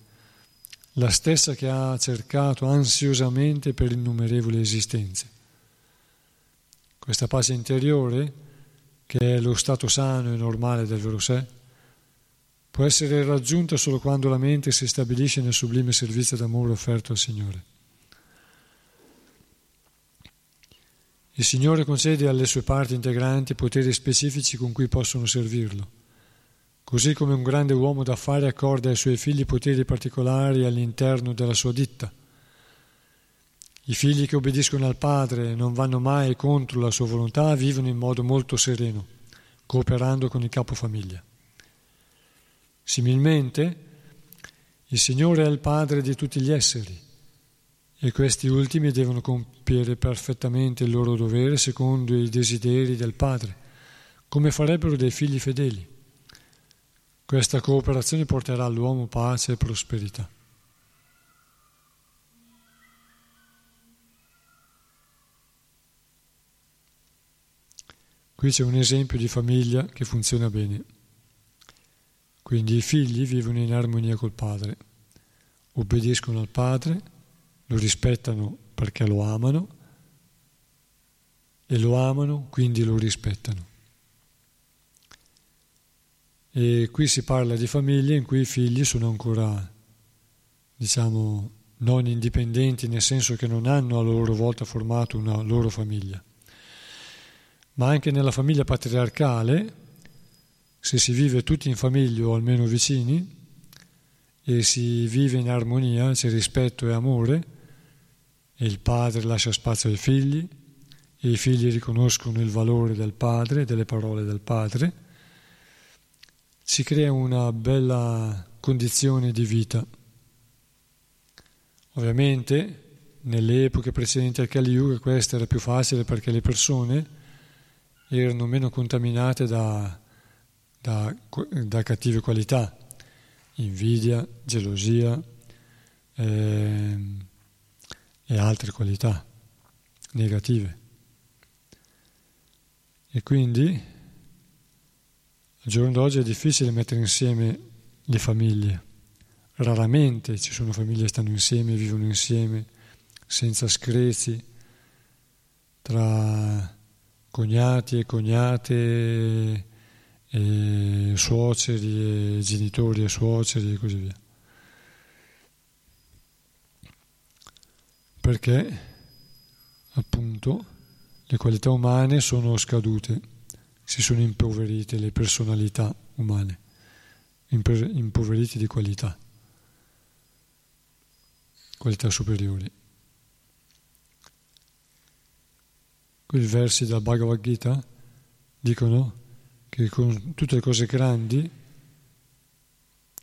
la stessa che ha cercato ansiosamente per innumerevoli esistenze. Questa pace interiore, che è lo stato sano e normale del vero sé, può essere raggiunta solo quando la mente si stabilisce nel sublime servizio d'amore offerto al Signore. Il Signore concede alle sue parti integranti poteri specifici con cui possono servirlo, così come un grande uomo d'affari accorda ai suoi figli poteri particolari all'interno della sua ditta i figli che obbediscono al padre e non vanno mai contro la sua volontà vivono in modo molto sereno, cooperando con il capofamiglia. Similmente, il Signore è il padre di tutti gli esseri e questi ultimi devono compiere perfettamente il loro dovere secondo i desideri del padre, come farebbero dei figli fedeli. Questa cooperazione porterà all'uomo pace e prosperità. Qui c'è un esempio di famiglia che funziona bene. Quindi i figli vivono in armonia col padre, obbediscono al padre, lo rispettano perché lo amano e lo amano, quindi lo rispettano. E qui si parla di famiglie in cui i figli sono ancora, diciamo, non indipendenti, nel senso che non hanno a loro volta formato una loro famiglia ma anche nella famiglia patriarcale, se si vive tutti in famiglia o almeno vicini e si vive in armonia, c'è rispetto e amore, e il padre lascia spazio ai figli, e i figli riconoscono il valore del padre, delle parole del padre, si crea una bella condizione di vita. Ovviamente nelle epoche precedenti al Kali Yuga questo era più facile perché le persone erano meno contaminate da, da, da cattive qualità, invidia, gelosia eh, e altre qualità negative. E quindi al giorno d'oggi è difficile mettere insieme le famiglie. Raramente ci sono famiglie che stanno insieme, vivono insieme, senza screzi, tra cognati e cognate, e suoceri e genitori e suoceri e così via. Perché appunto le qualità umane sono scadute, si sono impoverite le personalità umane, impoverite di qualità, qualità superiori. Quei versi della Bhagavad Gita dicono che con tutte le cose grandi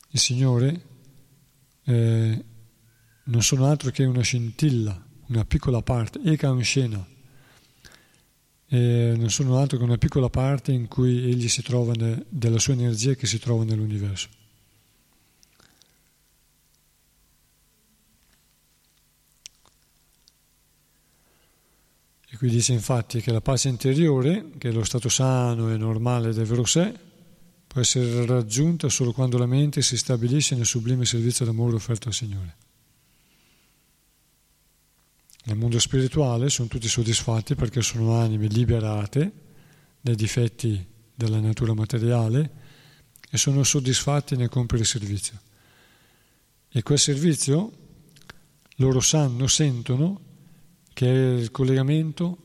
il Signore eh, non sono altro che una scintilla, una piccola parte, eka un scena, e non sono altro che una piccola parte in cui egli si trova ne, della sua energia che si trova nell'universo. E qui dice infatti che la pace interiore, che è lo stato sano e normale del vero sé, può essere raggiunta solo quando la mente si stabilisce nel sublime servizio d'amore offerto al Signore. Nel mondo spirituale sono tutti soddisfatti perché sono anime liberate dai difetti della natura materiale e sono soddisfatti nel compiere il servizio. E quel servizio loro sanno, sentono che è il collegamento,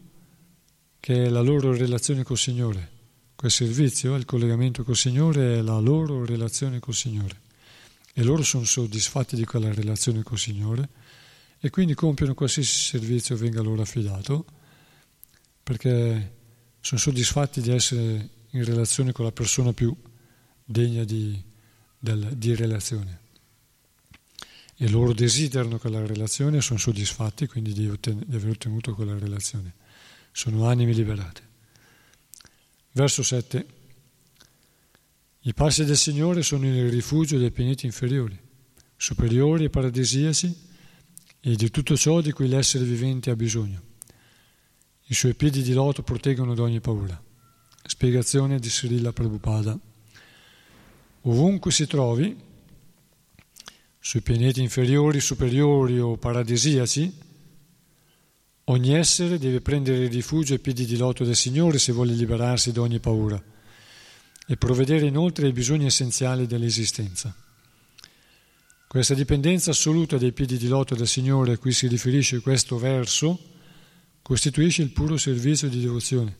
che è la loro relazione col Signore. Quel servizio, il collegamento col Signore, è la loro relazione col Signore. E loro sono soddisfatti di quella relazione col Signore e quindi compiono qualsiasi servizio venga loro affidato perché sono soddisfatti di essere in relazione con la persona più degna di, del, di relazione. E loro desiderano quella relazione e sono soddisfatti quindi di, otten- di aver ottenuto quella relazione. Sono anime liberate. Verso 7. I passi del Signore sono il rifugio dei pianeti inferiori, superiori e paradisiaci e di tutto ciò di cui l'essere vivente ha bisogno. I suoi piedi di loto proteggono da ogni paura. Spiegazione di Srila Prabhupada. Ovunque si trovi, sui pianeti inferiori, superiori o paradisiaci, ogni essere deve prendere rifugio ai piedi di loto del Signore se vuole liberarsi da ogni paura e provvedere inoltre ai bisogni essenziali dell'esistenza. Questa dipendenza assoluta dei piedi di loto del Signore a cui si riferisce questo verso costituisce il puro servizio di devozione.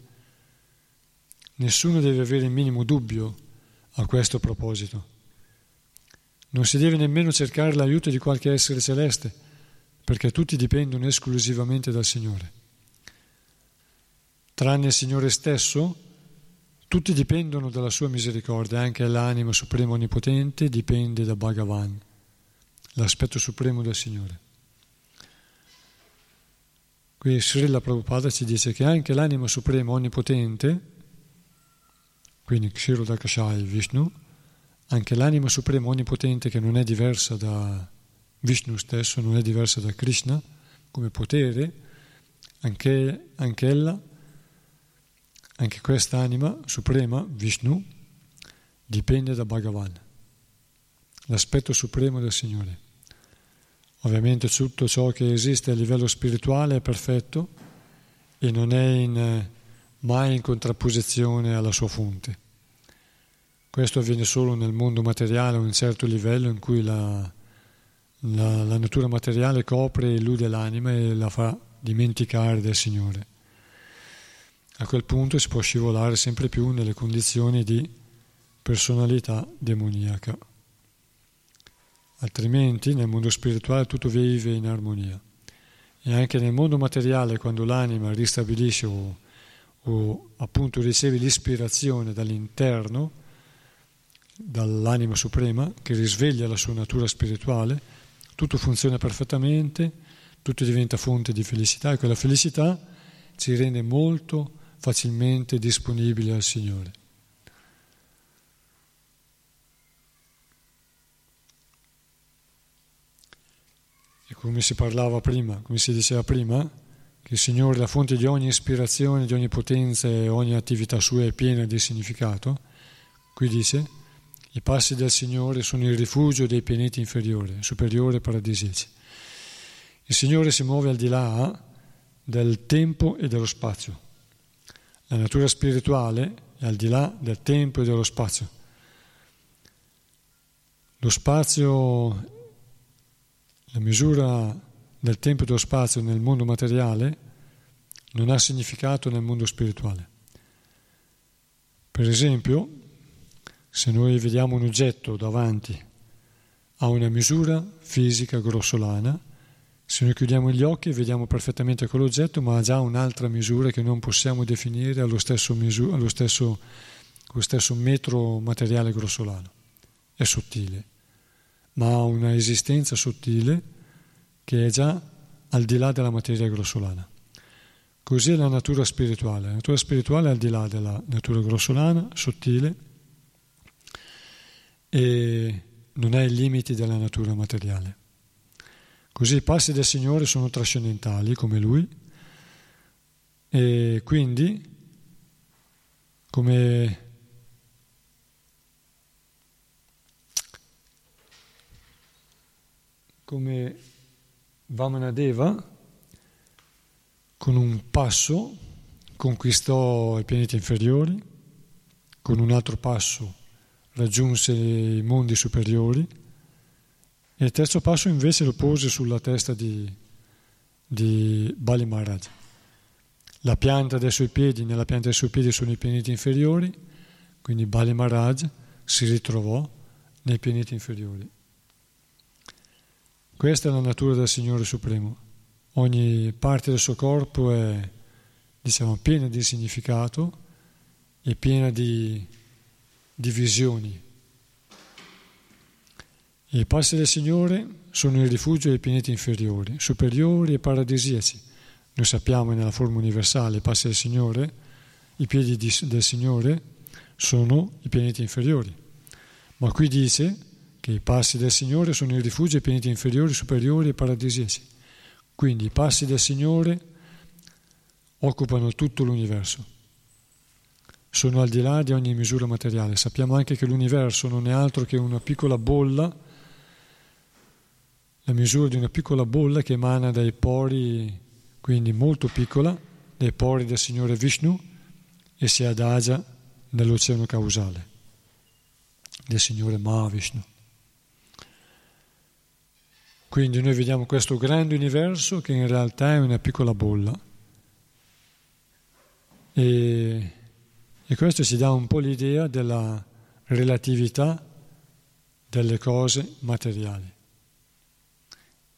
Nessuno deve avere il minimo dubbio a questo proposito. Non si deve nemmeno cercare l'aiuto di qualche essere celeste, perché tutti dipendono esclusivamente dal Signore. Tranne il Signore stesso, tutti dipendono dalla sua misericordia, anche l'anima suprema onnipotente dipende da Bhagavan l'aspetto supremo del Signore. Qui Srila Prabhupada ci dice che anche l'anima suprema onnipotente, quindi Kshirodakashai Vishnu, anche l'anima suprema onnipotente che non è diversa da Vishnu stesso, non è diversa da Krishna come potere, anche, anche ella, anche questa anima suprema, Vishnu, dipende da Bhagavan l'aspetto supremo del Signore. Ovviamente tutto ciò che esiste a livello spirituale è perfetto e non è in, mai in contrapposizione alla sua fonte. Questo avviene solo nel mondo materiale a un certo livello in cui la, la, la natura materiale copre e illude l'anima e la fa dimenticare del Signore. A quel punto si può scivolare sempre più nelle condizioni di personalità demoniaca altrimenti nel mondo spirituale tutto vive in armonia. E anche nel mondo materiale, quando l'anima ristabilisce o, o appunto riceve l'ispirazione dall'interno, dall'anima suprema, che risveglia la sua natura spirituale, tutto funziona perfettamente, tutto diventa fonte di felicità e quella felicità ci rende molto facilmente disponibili al Signore. E come si parlava prima, come si diceva prima, che il Signore è la fonte di ogni ispirazione, di ogni potenza e ogni attività sua è piena di significato, qui dice, i passi del Signore sono il rifugio dei pianeti inferiori, superiori e paradisiaci. Il Signore si muove al di là del tempo e dello spazio. La natura spirituale è al di là del tempo e dello spazio. Lo spazio la misura del tempo e dello spazio nel mondo materiale non ha significato nel mondo spirituale. Per esempio, se noi vediamo un oggetto davanti a una misura fisica grossolana, se noi chiudiamo gli occhi vediamo perfettamente quell'oggetto, ma ha già un'altra misura che non possiamo definire allo stesso, misura, allo stesso con lo stesso metro materiale grossolano. È sottile, ma ha una esistenza sottile che è già al di là della materia grossolana. Così è la natura spirituale. La natura spirituale è al di là della natura grossolana, sottile, e non ha i limiti della natura materiale. Così i passi del Signore sono trascendentali come Lui e quindi come come Vamanadeva con un passo conquistò i pianeti inferiori, con un altro passo raggiunse i mondi superiori e il terzo passo invece lo pose sulla testa di, di Bali Maharaj. La pianta dei suoi piedi, nella pianta dei suoi piedi sono i pianeti inferiori, quindi Bali Maharaj si ritrovò nei pianeti inferiori. Questa è la natura del Signore Supremo. Ogni parte del suo corpo è, diciamo, piena di significato e piena di, di visioni. I passi del Signore sono il rifugio dei pianeti inferiori, superiori e paradisiaci. Noi sappiamo nella forma universale i passi del Signore, i piedi di, del Signore sono i pianeti inferiori. Ma qui dice che i passi del Signore sono il rifugio dei pianeti inferiori, superiori e paradisiaci. Quindi i passi del Signore occupano tutto l'universo, sono al di là di ogni misura materiale. Sappiamo anche che l'universo non è altro che una piccola bolla, la misura di una piccola bolla che emana dai pori, quindi molto piccola, dai pori del Signore Vishnu e si adagia nell'oceano causale del Signore Mahavishnu. Quindi noi vediamo questo grande universo che in realtà è una piccola bolla. E, e questo ci dà un po' l'idea della relatività delle cose materiali,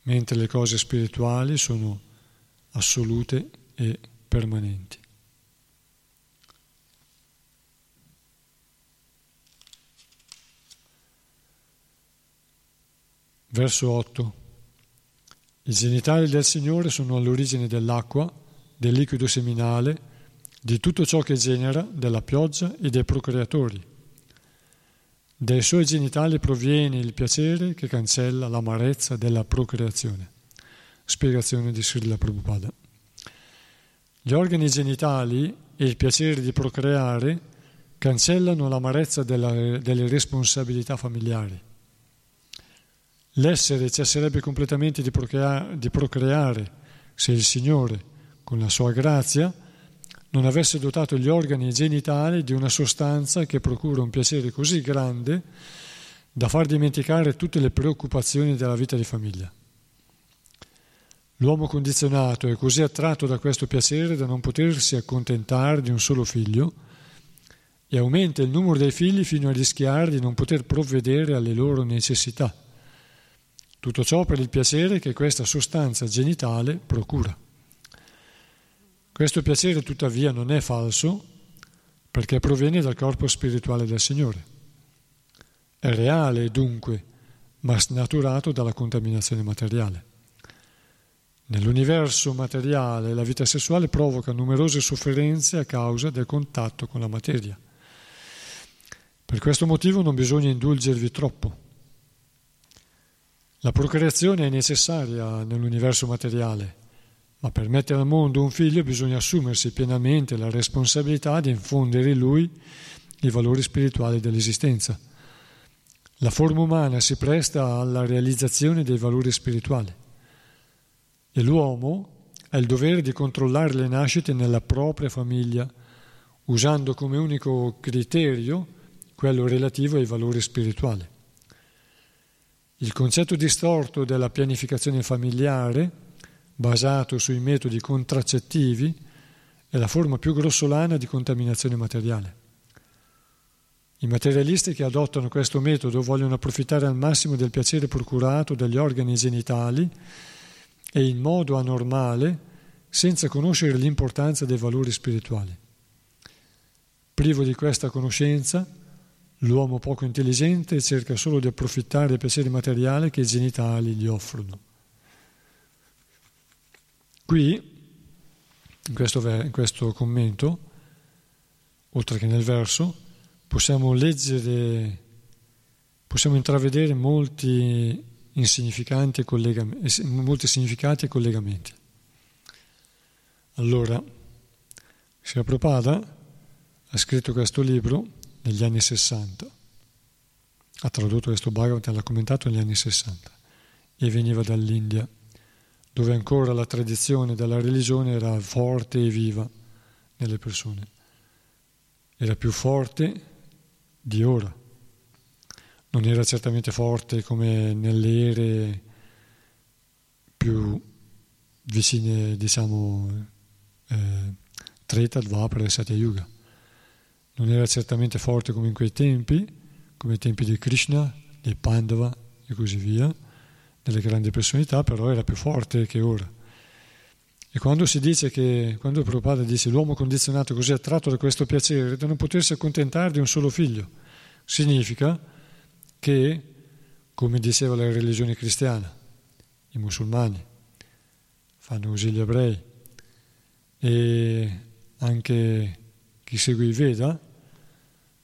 mentre le cose spirituali sono assolute e permanenti. Verso 8. I genitali del Signore sono all'origine dell'acqua, del liquido seminale, di tutto ciò che genera, della pioggia e dei procreatori. Dai suoi genitali proviene il piacere che cancella l'amarezza della procreazione. Spiegazione di Srila Prabhupada. Gli organi genitali e il piacere di procreare cancellano l'amarezza della, delle responsabilità familiari L'essere cesserebbe completamente di procreare, di procreare se il Signore, con la sua grazia, non avesse dotato gli organi genitali di una sostanza che procura un piacere così grande da far dimenticare tutte le preoccupazioni della vita di famiglia. L'uomo condizionato è così attratto da questo piacere da non potersi accontentare di un solo figlio e aumenta il numero dei figli fino a rischiare di non poter provvedere alle loro necessità. Tutto ciò per il piacere che questa sostanza genitale procura. Questo piacere tuttavia non è falso perché proviene dal corpo spirituale del Signore. È reale dunque, ma snaturato dalla contaminazione materiale. Nell'universo materiale la vita sessuale provoca numerose sofferenze a causa del contatto con la materia. Per questo motivo non bisogna indulgervi troppo. La procreazione è necessaria nell'universo materiale, ma per mettere al mondo un figlio bisogna assumersi pienamente la responsabilità di infondere in lui i valori spirituali dell'esistenza. La forma umana si presta alla realizzazione dei valori spirituali e l'uomo ha il dovere di controllare le nascite nella propria famiglia, usando come unico criterio quello relativo ai valori spirituali. Il concetto distorto della pianificazione familiare, basato sui metodi contraccettivi, è la forma più grossolana di contaminazione materiale. I materialisti che adottano questo metodo vogliono approfittare al massimo del piacere procurato dagli organi genitali e in modo anormale, senza conoscere l'importanza dei valori spirituali. Privo di questa conoscenza, l'uomo poco intelligente cerca solo di approfittare dei piaceri materiali che i genitali gli offrono. Qui, in questo, in questo commento, oltre che nel verso, possiamo leggere, possiamo intravedere molti insignificanti collegamenti, molti significati e collegamenti. Allora, Sri Prabhupada ha scritto questo libro negli anni 60, ha tradotto questo Bhagavad e l'ha commentato negli anni 60 e veniva dall'India, dove ancora la tradizione della religione era forte e viva nelle persone. Era più forte di ora. Non era certamente forte come nelle ere più vicine, diciamo, eh, Treta, Dvapara e Satya Yuga. Non era certamente forte come in quei tempi, come i tempi di Krishna, di Pandava e così via, delle grandi personalità, però era più forte che ora. E quando si dice che, quando Prabhupada dice l'uomo condizionato così attratto da questo piacere da non potersi accontentare di un solo figlio, significa che, come diceva la religione cristiana, i musulmani fanno così gli ebrei e anche chi segue i Veda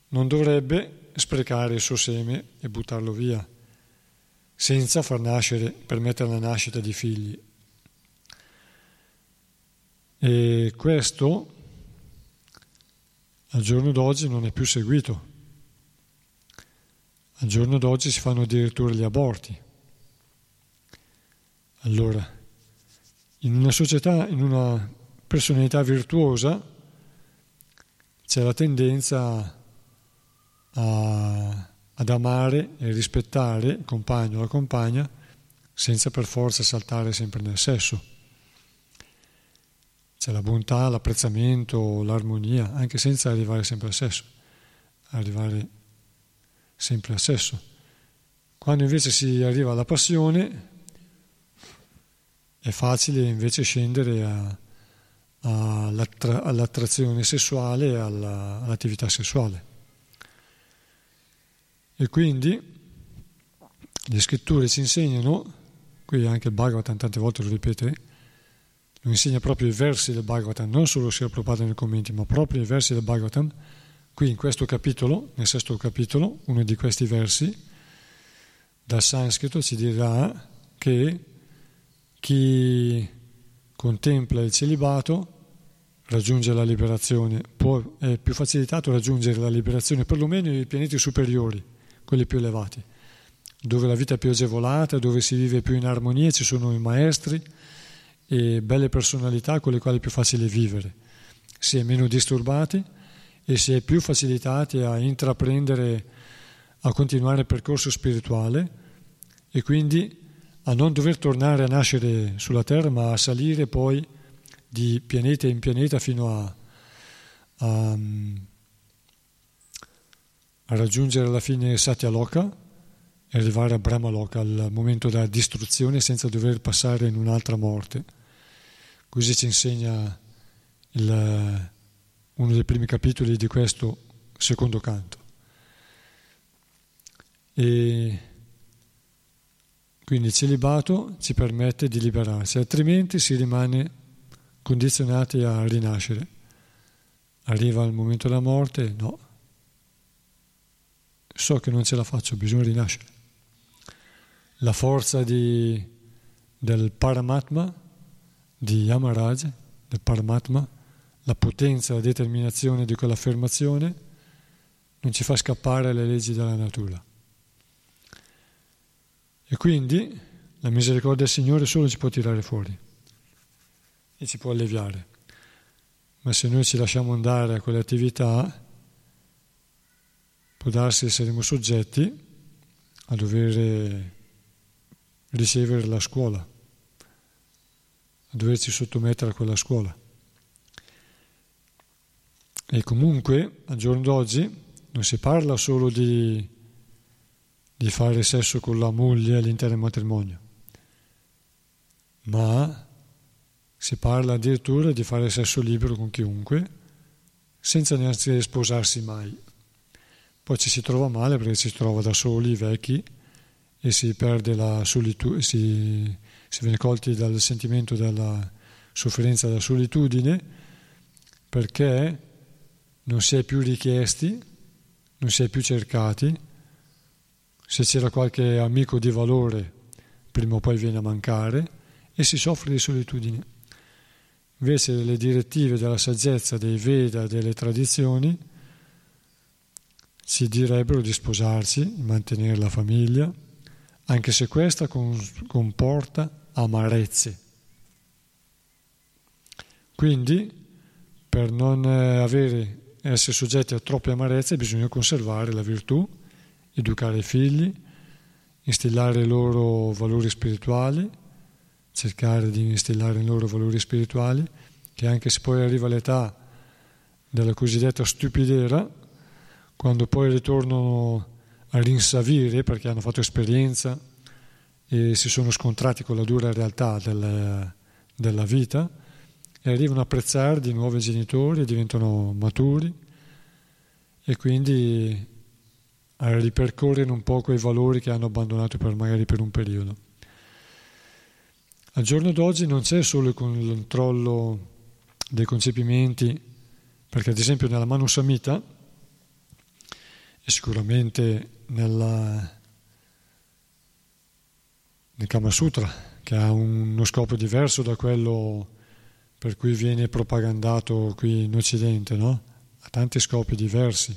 non dovrebbe sprecare il suo seme e buttarlo via senza far nascere, permettere la nascita di figli e questo al giorno d'oggi non è più seguito. Al giorno d'oggi si fanno addirittura gli aborti. Allora, in una società, in una personalità virtuosa, c'è la tendenza a, ad amare e rispettare il compagno o la compagna senza per forza saltare sempre nel sesso. C'è la bontà, l'apprezzamento, l'armonia, anche senza arrivare sempre al sesso, arrivare sempre al sesso. Quando invece si arriva alla passione, è facile invece scendere a, a, all'attra, all'attrazione sessuale e alla, all'attività sessuale. E quindi le scritture ci insegnano, qui anche il Bhagavatam tante volte lo ripete, lo insegna proprio i versi del Bhagavatam, non solo è approvato nei commenti, ma proprio i versi del Bhagavatam. Qui in questo capitolo, nel sesto capitolo, uno di questi versi, dal sanscrito ci dirà che chi contempla il celibato raggiunge la liberazione, può, è più facilitato raggiungere la liberazione, perlomeno nei pianeti superiori, quelli più elevati, dove la vita è più agevolata, dove si vive più in armonia, ci sono i maestri, e belle personalità con le quali è più facile vivere. Si è meno disturbati e si è più facilitati a intraprendere, a continuare il percorso spirituale e quindi a non dover tornare a nascere sulla Terra ma a salire poi di pianeta in pianeta fino a, a, a raggiungere alla fine Satya Loka e arrivare a Brahma Loka al momento della distruzione senza dover passare in un'altra morte. Così ci insegna il, uno dei primi capitoli di questo secondo canto. E quindi il celibato ci permette di liberarsi, altrimenti si rimane condizionati a rinascere. Arriva il momento della morte, no, so che non ce la faccio, bisogna rinascere. La forza di, del Paramatma di Yamaraj, del Paramatma, la potenza, la determinazione di quell'affermazione non ci fa scappare alle leggi della natura. E quindi la misericordia del Signore solo ci può tirare fuori e ci può alleviare. Ma se noi ci lasciamo andare a quelle attività, può darsi che saremo soggetti a dover ricevere la scuola a doversi sottomettere a quella scuola. E comunque, al giorno d'oggi, non si parla solo di, di fare sesso con la moglie all'interno del matrimonio, ma si parla addirittura di fare sesso libero con chiunque, senza neanche sposarsi mai. Poi ci si trova male perché ci si trova da soli, vecchi, e si perde la solitudine, si, si viene colti dal sentimento della sofferenza della solitudine perché non si è più richiesti, non si è più cercati. Se c'era qualche amico di valore, prima o poi viene a mancare e si soffre di solitudine. Invece le direttive della saggezza, dei Veda delle tradizioni ci direbbero di sposarsi, mantenere la famiglia, anche se questa comporta amarezze. Quindi, per non avere, essere soggetti a troppe amarezze, bisogna conservare la virtù, educare i figli, instillare i loro valori spirituali, cercare di instillare i loro valori spirituali, che anche se poi arriva l'età della cosiddetta stupidera, quando poi ritornano a rinsavire perché hanno fatto esperienza e si sono scontrati con la dura realtà del, della vita e arrivano a apprezzare di nuovo i genitori, diventano maturi e quindi a ripercorrere un po' quei valori che hanno abbandonato per, magari per un periodo. Al giorno d'oggi non c'è solo il controllo dei concepimenti, perché ad esempio nella Manu Samhita e sicuramente nella, nel Kama Sutra, che ha uno scopo diverso da quello per cui viene propagandato qui in Occidente, no? ha tanti scopi diversi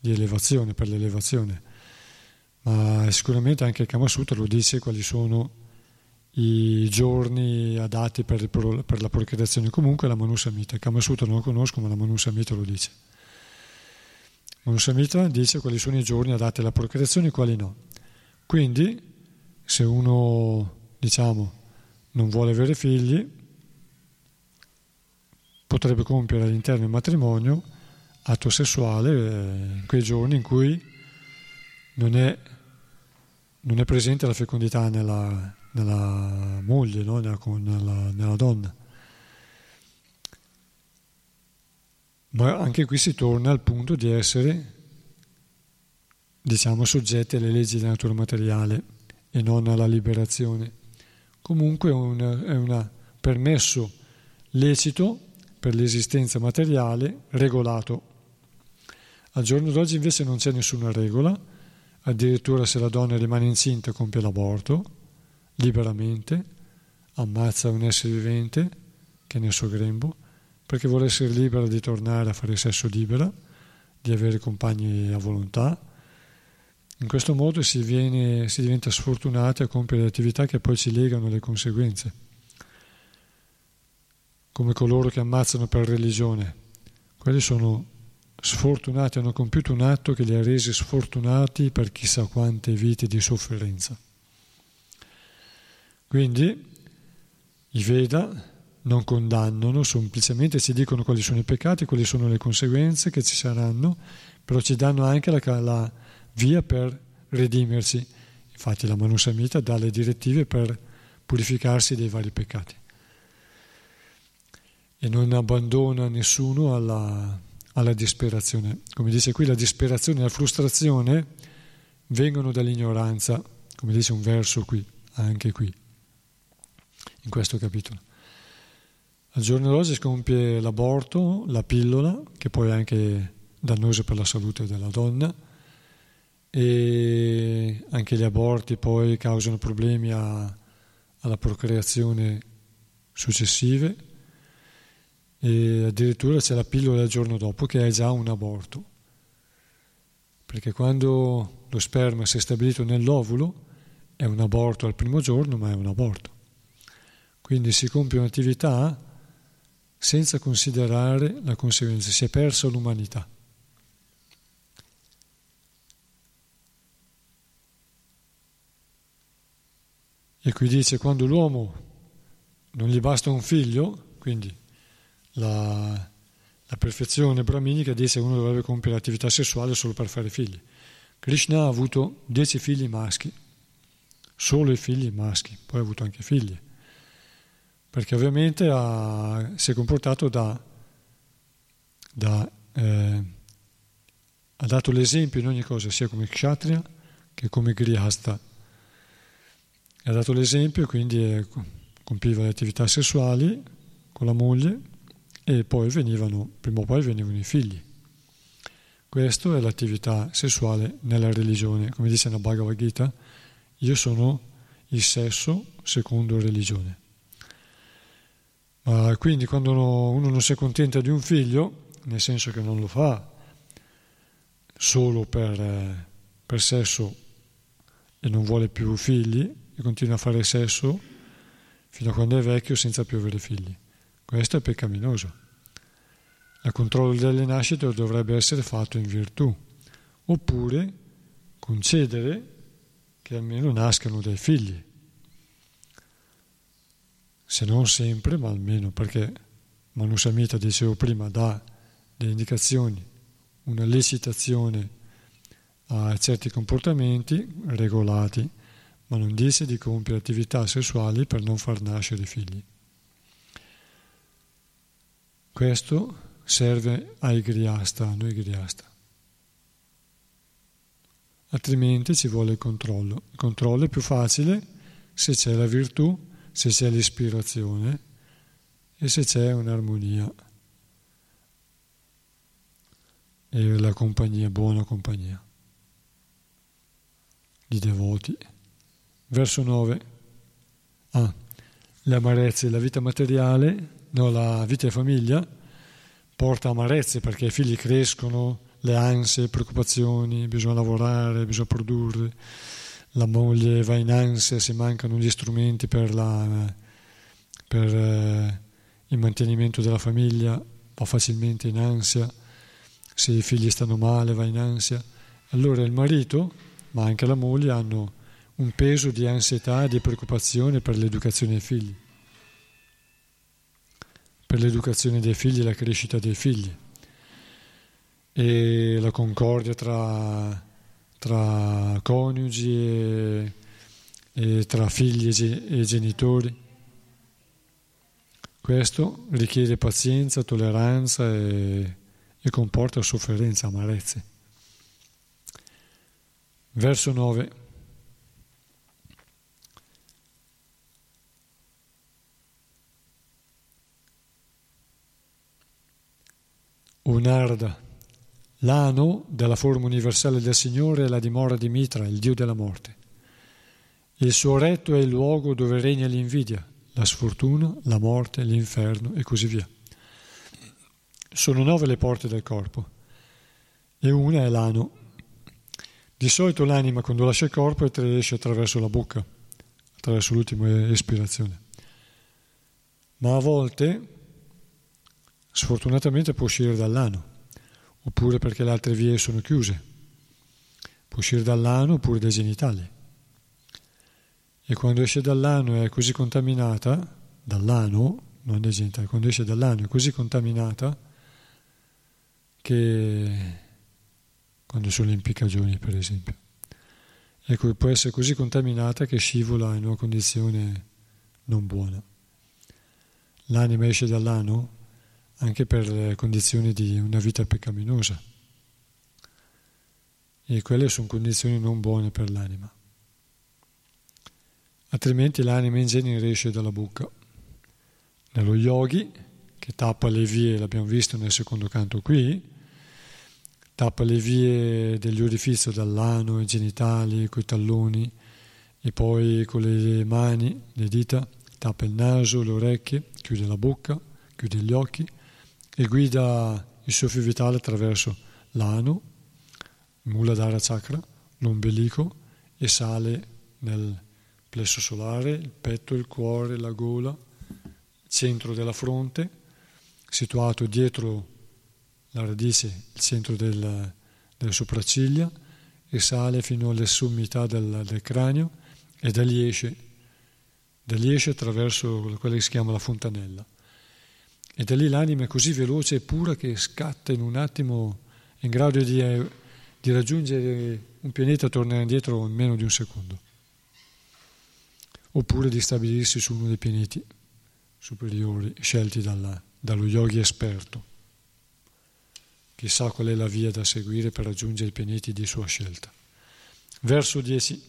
di elevazione, per l'elevazione, ma sicuramente anche il Kama Sutra lo dice quali sono i giorni adatti per, per la procreazione. Comunque la Manusamita, il Kama Sutra non lo conosco, ma la Manusamita lo dice. Manusamita dice quali sono i giorni adatti alla procreazione e quali no. Quindi, se uno, diciamo, non vuole avere figli, potrebbe compiere all'interno del matrimonio atto sessuale eh, in quei giorni in cui non è, non è presente la fecondità nella, nella moglie, no? nella, nella, nella donna. Ma anche qui si torna al punto di essere, diciamo, soggetti alle leggi della natura materiale e non alla liberazione. Comunque è un permesso lecito per l'esistenza materiale regolato. Al giorno d'oggi invece non c'è nessuna regola, addirittura se la donna rimane incinta compie l'aborto liberamente, ammazza un essere vivente che è nel suo grembo, perché vuole essere libera di tornare a fare sesso libera, di avere compagni a volontà. In questo modo si, viene, si diventa sfortunati a compiere attività che poi ci legano alle conseguenze come coloro che ammazzano per religione. Quelli sono sfortunati, hanno compiuto un atto che li ha resi sfortunati per chissà quante vite di sofferenza. Quindi i Veda non condannano, semplicemente ci dicono quali sono i peccati, quali sono le conseguenze che ci saranno, però ci danno anche la, la via per redimersi. Infatti la Manusamita dà le direttive per purificarsi dei vari peccati e non abbandona nessuno alla, alla disperazione. Come dice qui, la disperazione e la frustrazione vengono dall'ignoranza, come dice un verso qui, anche qui, in questo capitolo. Al giorno d'oggi si compie l'aborto, la pillola, che poi è anche dannosa per la salute della donna, e anche gli aborti poi causano problemi a, alla procreazione successive e addirittura c'è la pillola del giorno dopo che è già un aborto, perché quando lo sperma si è stabilito nell'ovulo è un aborto al primo giorno, ma è un aborto. Quindi si compie un'attività senza considerare la conseguenza, si è persa l'umanità. E qui dice quando l'uomo non gli basta un figlio, quindi la, la perfezione brahminica dice che uno dovrebbe compiere attività sessuale solo per fare figli. Krishna ha avuto dieci figli maschi, solo i figli maschi, poi ha avuto anche figlie, perché ovviamente ha, si è comportato da, da eh, ha dato l'esempio in ogni cosa, sia come kshatriya che come grihasta. Ha dato l'esempio, quindi eh, compiva le attività sessuali con la moglie e poi venivano, prima o poi venivano i figli. Questa è l'attività sessuale nella religione. Come dice nella Bhagavad Gita, io sono il sesso secondo religione. Quindi quando uno non si accontenta di un figlio, nel senso che non lo fa solo per, per sesso e non vuole più figli e continua a fare sesso fino a quando è vecchio senza più avere figli. Questo è peccaminoso. Il controllo delle nascite dovrebbe essere fatto in virtù, oppure concedere che almeno nascano dei figli se non sempre, ma almeno perché Manusamita, dicevo prima, dà delle indicazioni, una lecitazione a certi comportamenti regolati, ma non dice di compiere attività sessuali per non far nascere figli. Questo serve ai griasta, a noi griasta. Altrimenti ci vuole il controllo. Il controllo è più facile se c'è la virtù se c'è l'ispirazione e se c'è un'armonia e la compagnia, buona compagnia di devoti. Verso 9. Ah, le amarezze, la vita materiale, no, la vita di famiglia porta amarezze perché i figli crescono, le ansie, le preoccupazioni, bisogna lavorare, bisogna produrre la moglie va in ansia se mancano gli strumenti per, la, per eh, il mantenimento della famiglia, va facilmente in ansia, se i figli stanno male va in ansia. Allora il marito, ma anche la moglie, hanno un peso di ansietà e di preoccupazione per l'educazione dei figli, per l'educazione dei figli e la crescita dei figli. E la concordia tra tra coniugi e, e tra figli e, genitori. Questo richiede pazienza, tolleranza e, e comporta sofferenza, amarezze. Verso 9. Un'arda L'ano della forma universale del Signore è la dimora di Mitra, il Dio della morte. Il suo retto è il luogo dove regna l'invidia, la sfortuna, la morte, l'inferno e così via. Sono nove le porte del corpo e una è l'ano. Di solito l'anima quando lascia il corpo esce attraverso la bocca, attraverso l'ultima espirazione. Ma a volte, sfortunatamente, può uscire dall'ano oppure perché le altre vie sono chiuse. Può uscire dall'ano oppure dai genitali. E quando esce dall'ano è così contaminata, dall'ano, non dai genitali, quando esce dall'ano è così contaminata che quando sono le impiccagioni per esempio, ecco, può essere così contaminata che scivola in una condizione non buona. L'anima esce dall'ano anche per le condizioni di una vita peccaminosa. E quelle sono condizioni non buone per l'anima. Altrimenti l'anima in genere esce dalla bocca. Nello yogi, che tappa le vie, l'abbiamo visto nel secondo canto qui, tappa le vie degli orifizi dall'ano, i genitali, coi talloni, e poi con le mani, le dita, tappa il naso, le orecchie, chiude la bocca, chiude gli occhi e guida il suo fio vitale attraverso l'ano, il Muladhara Chakra, l'ombelico e sale nel plesso solare, il petto, il cuore, la gola, centro della fronte, situato dietro la radice, il centro del, delle sopracciglia e sale fino alle sommità del, del cranio e da lì esce, da lì esce attraverso quella che si chiama la fontanella. E da lì l'anima è così veloce e pura che scatta in un attimo, è in grado di, eh, di raggiungere un pianeta e tornare indietro in meno di un secondo. Oppure di stabilirsi su uno dei pianeti superiori scelti dalla, dallo yogi esperto. chissà qual è la via da seguire per raggiungere i pianeti di sua scelta. Verso 10.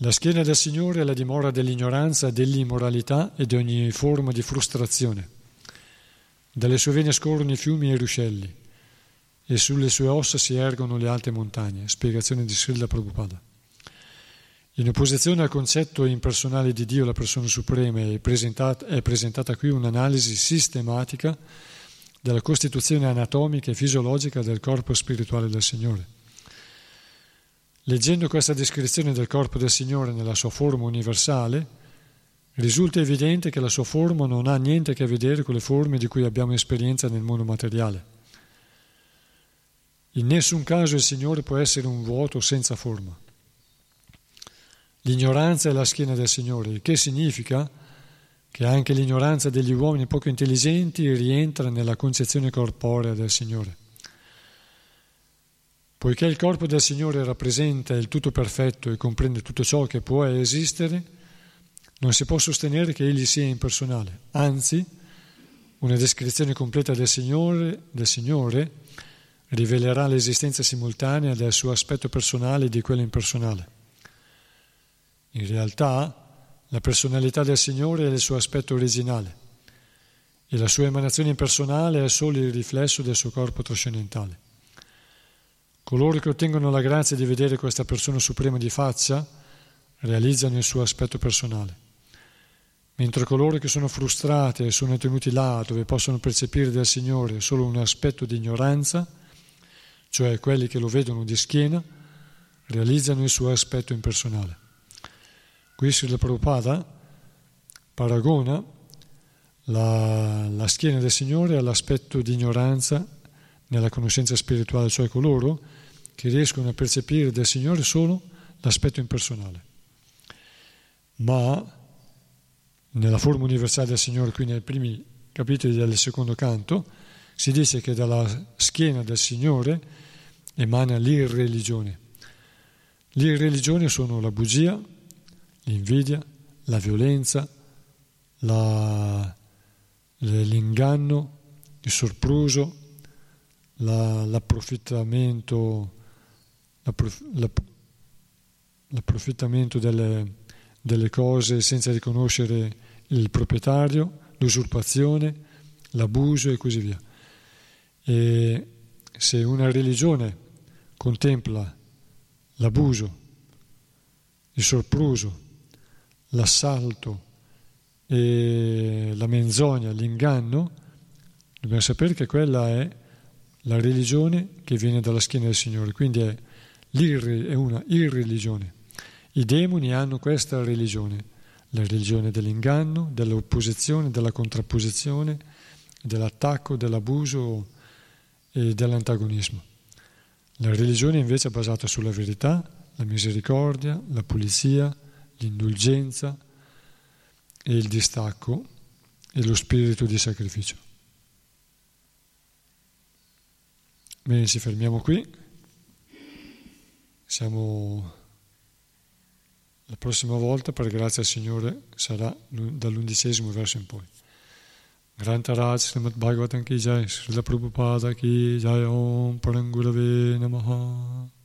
La schiena del Signore è la dimora dell'ignoranza, dell'immoralità e di ogni forma di frustrazione. Dalle sue vene scorrono i fiumi e i ruscelli e sulle sue ossa si ergono le alte montagne. Spiegazione di Srila Prabhupada. In opposizione al concetto impersonale di Dio, la persona suprema, è presentata, è presentata qui un'analisi sistematica della costituzione anatomica e fisiologica del corpo spirituale del Signore. Leggendo questa descrizione del corpo del Signore nella sua forma universale, risulta evidente che la sua forma non ha niente a che vedere con le forme di cui abbiamo esperienza nel mondo materiale. In nessun caso il Signore può essere un vuoto senza forma. L'ignoranza è la schiena del Signore, il che significa che anche l'ignoranza degli uomini poco intelligenti rientra nella concezione corporea del Signore. Poiché il corpo del Signore rappresenta il tutto perfetto e comprende tutto ciò che può esistere, non si può sostenere che egli sia impersonale. Anzi, una descrizione completa del Signore, del Signore rivelerà l'esistenza simultanea del suo aspetto personale e di quello impersonale. In realtà la personalità del Signore è il suo aspetto originale e la sua emanazione impersonale è solo il riflesso del suo corpo trascendentale. Coloro che ottengono la grazia di vedere questa persona suprema di faccia realizzano il suo aspetto personale, mentre coloro che sono frustrati e sono tenuti là dove possono percepire del Signore solo un aspetto di ignoranza, cioè quelli che lo vedono di schiena, realizzano il suo aspetto impersonale. Qui Srila Prabhupada paragona la, la, schiena del Signore all'aspetto di ignoranza nella conoscenza spirituale, cioè coloro che riescono a percepire del Signore solo l'aspetto impersonale. Ma nella forma universale del Signore, qui nei primi capitoli del secondo canto, si dice che dalla schiena del Signore emana l'irreligione. L'irreligione sono la bugia, l'invidia, la violenza, la, l'inganno, il sorpruso, la, l'approfittamento, l'approfittamento delle, delle cose senza riconoscere il proprietario, l'usurpazione, l'abuso e così via. E se una religione contempla l'abuso, il sorpruso, l'assalto e la menzogna, l'inganno, dobbiamo sapere che quella è la religione che viene dalla schiena del Signore, quindi è, è una irreligione. I demoni hanno questa religione, la religione dell'inganno, dell'opposizione, della contrapposizione, dell'attacco, dell'abuso e dell'antagonismo. La religione invece è basata sulla verità, la misericordia, la pulizia, l'indulgenza e il distacco e lo spirito di sacrificio. Bene, ci fermiamo qui. Siamo la prossima volta, per grazia al Signore, sarà dall'undicesimo verso in poi. Grantaraj Srimad Bhagavatam ki jai, Srila Prabhupada ki jai, Om Parangurave Namaha.